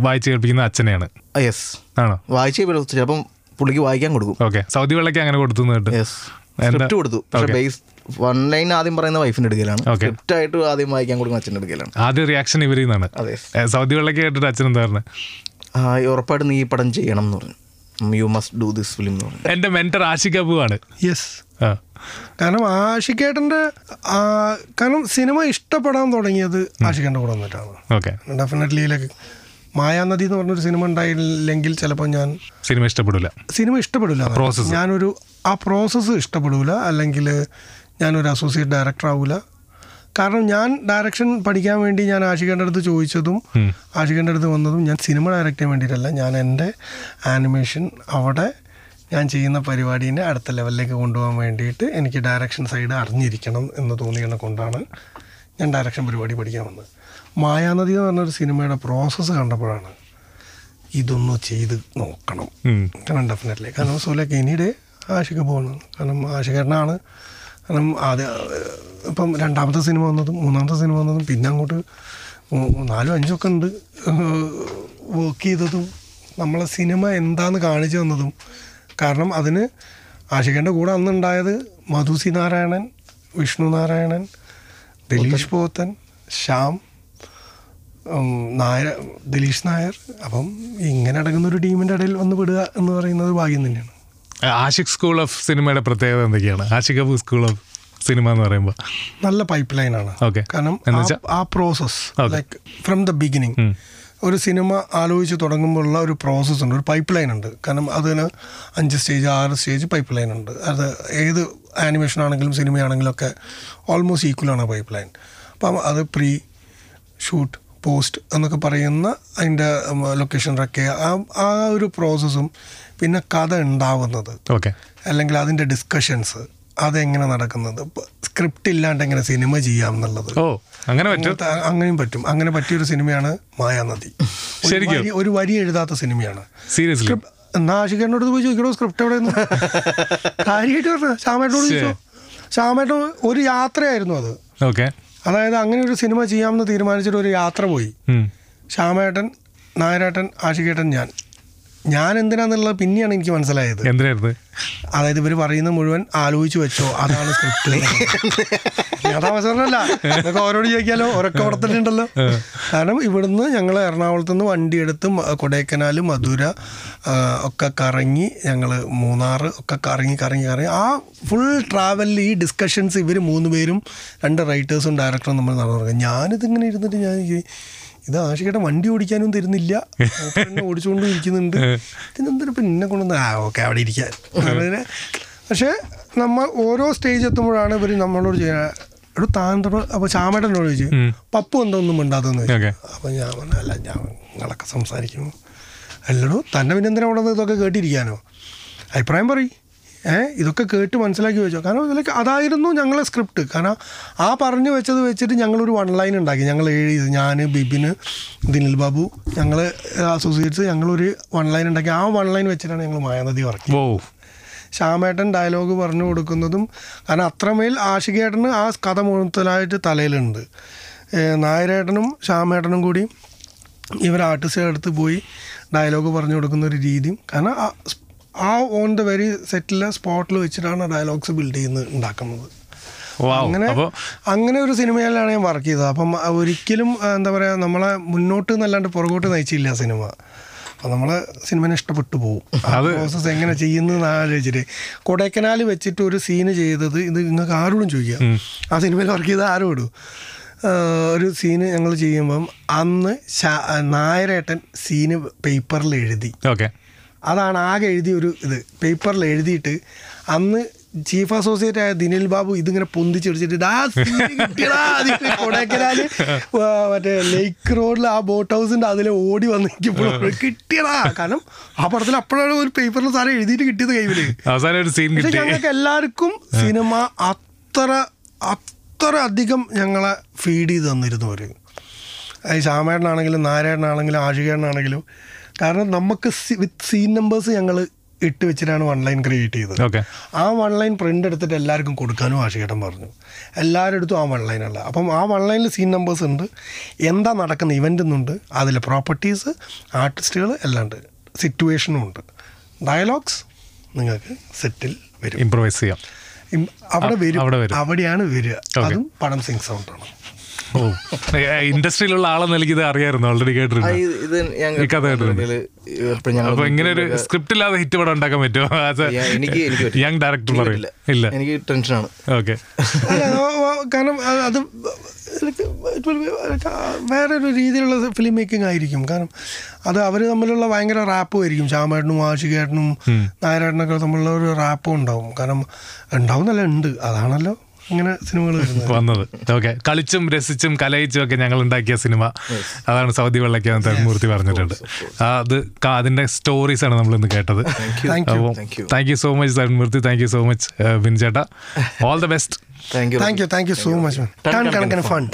വായിച്ച് കേൾപ്പിക്കുന്ന അച്ഛനെയാണ്. യെസ് ആണോ? വായിച്ചേ അപ്പം പുള്ളിക്ക് വായിക്കാൻ കൊടുക്കും. ഓക്കെ സൗദി വെള്ളയ്ക്ക് അങ്ങനെ കൊടുത്തു സ്ക്രിപ്റ്റ് കൊടുത്തു. പക്ഷെ ബേസ് വൺ ലൈൻ ആദ്യം പറയുന്ന വൈഫിന്റെ അടുക്കലാണ്. സ്ക്രിപ്റ്റ് ആയിട്ട് ആദ്യം വായിക്കാൻ കൊടുക്കുന്ന അച്ഛന്റെ അടുക്കലാണ്. ആദ്യം റിയാക്ഷൻ ഇവരിൽ നിന്നാണ്. അതെ സൗദി വെള്ളയ്ക്ക് കേട്ടിട്ട് അച്ഛൻ എന്താ പറഞ്ഞത് ഉറപ്പായിട്ട് നീ ഈ പടം ചെയ്യണം എന്ന് പറഞ്ഞു. You must do this film എന്ന് പറഞ്ഞു. എന്റെ മെന്റർ അബു ആണ്. യെസ് കാരണം ആഷിക്കേട്ടന്റെ കാരണം സിനിമ ഇഷ്ടപ്പെടാൻ തുടങ്ങിയത് ആഷിക്കേട്ടന്റെ കൂടെ വന്നിട്ടാണ്. ഓക്കെ. ഡെഫിനറ്റ്ലി ലൈക്ക് മായാനദി എന്ന് പറഞ്ഞൊരു സിനിമ ഉണ്ടായില്ലെങ്കിൽ ചിലപ്പോൾ ഞാൻ സിനിമ ഇഷ്ടപ്പെടില്ല സിനിമ ഇഷ്ടപ്പെടില്ല Process. ഞാനൊരു ആ പ്രോസസ്സ് ഇഷ്ടപ്പെടില്ല അല്ലെങ്കിൽ ഞാനൊരു അസോസിയേറ്റ് ഡയറക്ടർ ആവില്ല കാരണം ഞാൻ ഡയറക്ഷൻ പഠിക്കാൻ വേണ്ടി ഞാൻ ആഷിഖേന്റെ അടുത്ത് ചോദിച്ചതും ആഷിഖേന്റെ അടുത്ത് വന്നതും ഞാൻ സിനിമ ഡയറക്റ്റ് ചെയ്യാൻ വേണ്ടിയിട്ടല്ല. ഞാൻ എന്റെ ആനിമേഷൻ അവിടെ ഞാൻ ചെയ്യുന്ന പരിപാടീനെ അടുത്ത ലെവലിലേക്ക് കൊണ്ടുപോകാൻ വേണ്ടിയിട്ട് എനിക്ക് ഡയറക്ഷൻ സൈഡ് അറിഞ്ഞിരിക്കണം എന്ന് തോന്നിയത് കൊണ്ടാണ് ഞാൻ ഡയറക്ഷൻ പരിപാടി പഠിക്കാൻ വന്നത്. മായാനദി എന്ന് പറഞ്ഞൊരു സിനിമയുടെ പ്രോസസ്സ് കണ്ടപ്പോഴാണ് ഇതൊന്ന് ചെയ്ത് നോക്കണം. കാരണം ഡെഫിനറ്റ്ലി കാരണം സോലൊക്കെ ലൈക്ക് എനിയുടെ ആഷിക പോകണം കാരണം ആഷികേട്ടനാണ് കാരണം ആദ്യ ഇപ്പം രണ്ടാമത്തെ സിനിമ വന്നതും മൂന്നാമത്തെ സിനിമ വന്നതും പിന്നെ അങ്ങോട്ട് നാലും അഞ്ചൊക്കെ ഉണ്ട്. വർക്ക് ചെയ്തതും നമ്മളെ സിനിമ എന്താന്ന് കാണിച്ചു തന്നതും. കാരണം അതിന് ആഷികേന്റെ കൂടെ അന്നുണ്ടായത് മധുസി നാരായണൻ വിഷ്ണു നാരായണൻ ദിലീഷ് പോത്തൻ ശ്യാം നായർ ദിലീഷ് നായർ. അപ്പം ഇങ്ങനെ അടങ്ങുന്ന ഒരു ടീമിന്റെ ഇടയിൽ വന്ന് വിടുക എന്ന് പറയുന്നത് ഭാഗ്യം തന്നെയാണ്. ആഷിക് സ്കൂൾ ഓഫ് സിനിമയുടെ പ്രത്യേകത എന്തൊക്കെയാണ്? Aashiq Abu school of cinema എന്ന് പറയുമ്പോൾ നല്ല പൈപ്പ് ലൈനാണ് ഓക്കെ. കാരണം ആ- ആ process. Like from the beginning ഒരു സിനിമ ആലോചിച്ച് തുടങ്ങുമ്പോഴുള്ള ഒരു പ്രോസസ്സ് ഉണ്ട്. ഒരു പൈപ്പ് ലൈൻ ഉണ്ട്. കാരണം അതിന് അഞ്ച് സ്റ്റേജ് ആറ് സ്റ്റേജ് പൈപ്പ് ലൈൻ ഉണ്ട്. അത് ഏത് ആനിമേഷൻ ആണെങ്കിലും സിനിമയാണെങ്കിലും ഒക്കെ ഓൾമോസ്റ്റ് ഈക്വൽ ആണ് പൈപ്പ് ലൈൻ അപ്പം അത് പ്രീ ഷൂട്ട് പോസ്റ്റ് എന്നൊക്കെ പറയുന്ന അതിന്റെ ലൊക്കേഷൻ ലൊക്കേഷനൊക്കെ ആ ആ ഒരു പ്രോസസ്സും പിന്നെ കഥ ഉണ്ടാവുന്നത്. ഓക്കെ. അല്ലെങ്കിൽ അതിന്റെ ഡിസ്കഷൻസ് അതെങ്ങനെ നടക്കുന്നത്. സ്ക്രിപ്റ്റ് ഇല്ലാണ്ട് എങ്ങനെ സിനിമ ചെയ്യാം എന്നുള്ളത്. അങ്ങനെ അങ്ങനെയും പറ്റും. അങ്ങനെ പറ്റിയൊരു സിനിമയാണ് മായാനദി ഒരു *laughs* വരി- ഒരു വരി എഴുതാത്ത സിനിമയാണ് സീരിയസ്ലി എന്നാ പോയി ചോദിക്കണോ? സ്ക്രിപ്റ്റ് എവിടെ *laughs* കാര്യമായിട്ട് പറഞ്ഞു? ശ്യാമേട്ടനോട് ചോദിച്ചോ? ശ്യാമേട്ടൻ ഒരു യാത്രയായിരുന്നു അത്. ഓക്കെ. അതായത് അങ്ങനെ ഒരു സിനിമ ചെയ്യാമെന്ന് തീരുമാനിച്ചിട്ട് ഒരു യാത്ര പോയി. ശ്യാമേട്ടൻ നായരേട്ടൻ ആഷികേട്ടൻ ഞാൻ. ഞാൻ എന്തിനാന്നുള്ളത് പിന്നെയാണ് എനിക്ക് മനസ്സിലായത്. എന്തിനായിരുന്നു? അതായത് ഇവർ പറയുന്ന മുഴുവൻ ആലോചിച്ച് വെച്ചോ അതാണ് സ്ക്രിപ്റ്റ് യഥാവസരമല്ല ഇതൊക്കെ ഓരോട് ചോദിക്കാലോ ഓരൊക്കെ ഉണ്ടല്ലോ കാരണം ഇവിടുന്ന് ഞങ്ങൾ എറണാകുളത്ത് നിന്ന് വണ്ടി എടുത്ത് കൊടൈക്കനാൽ മധുര ഒക്കെ കറങ്ങി ഞങ്ങൾ മൂന്നാർ ഒക്കെ കറങ്ങി കറങ്ങി കറങ്ങി. ആ ഫുൾ ട്രാവലിൽ ഈ ഡിസ്കഷൻസ് ഇവർ മൂന്ന് പേരും രണ്ട് റൈറ്റേഴ്സും ഡയറക്ടറും നമ്മൾ നടന്നു ഞാനിതിങ്ങനെ ഇരുന്നിട്ട് ഞാൻ ഇത് ആഷികയുടെ വണ്ടി ഓടിക്കാനും തരുന്നില്ല. ഓടിച്ചുകൊണ്ടും ഇരിക്കുന്നുണ്ട്. ഇതിനെന്തിനാ ഇപ്പം കൊണ്ടുവന്ന് ആ ഓക്കെ അവിടെ ഇരിക്കാൻ അങ്ങനെ. പക്ഷേ നമ്മൾ ഓരോ സ്റ്റേജ് എത്തുമ്പോഴാണ് ഇവർ നമ്മളോട് ചെയ്യുക ഒരു താന്തോട് അപ്പോൾ ചാമേട്ടനോട് ചോദിച്ചു പപ്പു എന്തൊന്നും മിണ്ടാത്തെന്ന്. ചോദിച്ചു. അപ്പോൾ ഞാൻ പറഞ്ഞു അല്ല ഞാൻ നിങ്ങളൊക്കെ സംസാരിക്കും. അല്ലടോ തന്നെ പിന്നെ എന്തിനാ ഇതൊക്കെ കേട്ടിരിക്കാനോ? അഭിപ്രായം പറയും. ഇതൊക്കെ കേട്ട് മനസ്സിലാക്കി വെച്ചോ. കാരണം ഇതിലേക്ക് അതായിരുന്നു ഞങ്ങളെ സ്ക്രിപ്റ്റ് കാരണം ആ പറഞ്ഞു വെച്ചത് വെച്ചിട്ട് ഞങ്ങളൊരു വൺ ലൈൻ ഉണ്ടാക്കി. ഞങ്ങൾ എഴുതി ഞാൻ ബിബിന് ദിനിൽ ബാബു ഞങ്ങൾ അസോസിയേറ്റ്സ് ഞങ്ങളൊരു വൺ ലൈൻ ഉണ്ടാക്കി. ആ വൺ ലൈൻ വെച്ചിട്ടാണ് ഞങ്ങൾ മായാനദി വർക്ക് ഓ ശ്യാമേട്ടൻ ഡയലോഗ് പറഞ്ഞു കൊടുക്കുന്നതും കാരണം അത്രമേൽ ആഷികേട്ടന് ആ കഥ മുഴുത്തലായിട്ട് തലയിലുണ്ട്. നായരേട്ടനും ശ്യാമേട്ടനും കൂടി ഇവർ ആർട്ടിസ്റ്റുകളുടെ അടുത്ത് പോയി ഡയലോഗ് പറഞ്ഞു കൊടുക്കുന്ന ഒരു രീതിയും കാരണം ആ ഓൺ ദ വെരി സെറ്റിലെ സ്പോട്ടിൽ വെച്ചിട്ടാണ് ഡയലോഗ്സ് ബിൽഡ് ചെയ്യുന്നത് ഉണ്ടാക്കുന്നത്. അങ്ങനെ അങ്ങനെ ഒരു സിനിമയിലാണ് ഞാൻ വർക്ക് ചെയ്തത്. അപ്പം ഒരിക്കലും എന്താ പറയുക നമ്മളെ മുന്നോട്ട് എന്നല്ലാണ്ട് പുറകോട്ട് നയിച്ചില്ല സിനിമ. അപ്പം നമ്മൾ സിനിമനെ ഇഷ്ടപ്പെട്ടു പോകും ആ പ്രോസസ്സ് എങ്ങനെ ചെയ്യുന്നതെന്ന് ആലോചിച്ചിട്ട് കൊടൈക്കനാൽ വെച്ചിട്ട് ഒരു സീന് ചെയ്തത് ഇത് നിങ്ങൾക്ക് ആരോടും ചോദിക്കാം. ആ സിനിമയിൽ വർക്ക് ചെയ്ത ആരും ഇടും. ഒരു സീന് ഞങ്ങൾ ചെയ്യുമ്പം അന്ന് നായരേട്ടൻ സീന് പേപ്പറിൽ എഴുതി. ഓക്കെ അതാണ് ആകെ എഴുതിയ ഒരു ഇത്. പേപ്പറിൽ എഴുതിയിട്ട് അന്ന് ചീഫ് അസോസിയേറ്റ് ആയ ദിനിൽ ബാബു ഇതിങ്ങനെ പൊന്തിച്ചെടിച്ചിട്ട്. അതിങ്ങനെ കൊടൈക്കനാല്. മറ്റേ ലേക്ക് റോഡിൽ ആ ബോട്ട് ഹൗസിന്റെ അതിലെ ഓടി വന്നിരിക്കുമ്പോൾ കിട്ടിയടാ. കാരണം ആ പടത്തിൽ അപ്പോഴാണ് ഒരു പേപ്പറിൽ സാധനം എഴുതിയിട്ട് കിട്ടിയത് കൈവിൽ പക്ഷെ ഞങ്ങൾക്ക് എല്ലാവർക്കും സിനിമ അത്ര അത്ര അധികം ഞങ്ങളെ ഫീഡ് ചെയ്ത് തന്നിരുന്നു അവർ ശ്യാമേട്ടനാണെങ്കിലും നാരായണനാണെങ്കിലും ആഷികേട്ടനാണെങ്കിലും കാരണം നമുക്ക് വിത്ത് സീൻ നമ്പേഴ്സ് ഞങ്ങൾ ഇട്ട് വെച്ചിട്ടാണ് വൺ ലൈൻ ക്രിയേറ്റ് ചെയ്തത്. ഓക്കെ ആ വൺ ലൈൻ പ്രിന്റ് എടുത്തിട്ട് എല്ലാവർക്കും കൊടുക്കാനും ആഷികേട്ടൻ പറഞ്ഞു. എല്ലാവരുടെ അടുത്തും ആ വൺ ലൈനുള്ള അപ്പം ആ വൺ ലൈനിൽ സീൻ നമ്പേഴ്സ് ഉണ്ട്. എന്താ നടക്കുന്ന ഇവന്റ് എന്നുണ്ട് അതിലെ പ്രോപ്പർട്ടീസ് ആർട്ടിസ്റ്റുകൾ എല്ലാം ഉണ്ട്. സിറ്റുവേഷനും ഉണ്ട്. ഡയലോഗ്സ് നിങ്ങൾക്ക് സെറ്റിൽ വരും. ഇമ്പ്രവൈസ് ചെയ്യാം. അവിടെ വരും. അവിടെയാണ് വരിക. Okay. അതും പടം സിംഗ് സൗണ്ടാണ് ഓ. ഇൻഡസ്ട്രിയിലുള്ള ആളെ നൽകിയത് അറിയായിരുന്നു? ഓൾറെഡി കേട്ടിട്ടുണ്ട്. ഇത് ഇത് അപ്പൊ ഇങ്ങനെ ഒരു സ്ക്രിപ്റ്റ് ഇല്ലാതെ ഹിറ്റ് പടം ഉണ്ടാക്കാൻ പറ്റുമോ? എനിക്ക് എനിക്ക് പറ്റില്ല. യങ് ഡയറക്ടർ പറയില്ല ഇല്ല എനിക്ക് ടെൻഷനാണ് ഓക്കെ കാരണം അത് വേറൊരു രീതിയിലുള്ള ഫിലിം മേക്കിംഗ് ആയിരിക്കും. കാരണം അത് അവർ തമ്മിലുള്ള ഭയങ്കര റാപ്പും ആയിരിക്കും. ശ്യാമേട്ടനും ആശികേട്ടനും നായരാട്ടനൊക്കെ തമ്മിലുള്ള ഒരു റാപ്പും ഉണ്ടാവും. കാരണം ഉണ്ടാവുന്നല്ല ഉണ്ട്. അതാണല്ലോ ഇങ്ങനെ സിനിമകൾ വന്നത്. ഓക്കെ കളിച്ചും രസിച്ചും കലയിച്ചും ഒക്കെ ഞങ്ങൾ ഉണ്ടാക്കിയ സിനിമ. അതാണ് സൗദി വെള്ളയ്ക്ക് തന്മൂർത്തി പറഞ്ഞിട്ടുണ്ട്. ആ, അത് അതിന്റെ സ്റ്റോറീസ് ആണ് നമ്മൾ ഇന്ന് കേട്ടത്. അപ്പോൾ you. Thank you. Thank you so much തന്മൂർത്തി thank you so much ബിൻചേട്ട all the best thank you thank you thank you so much fun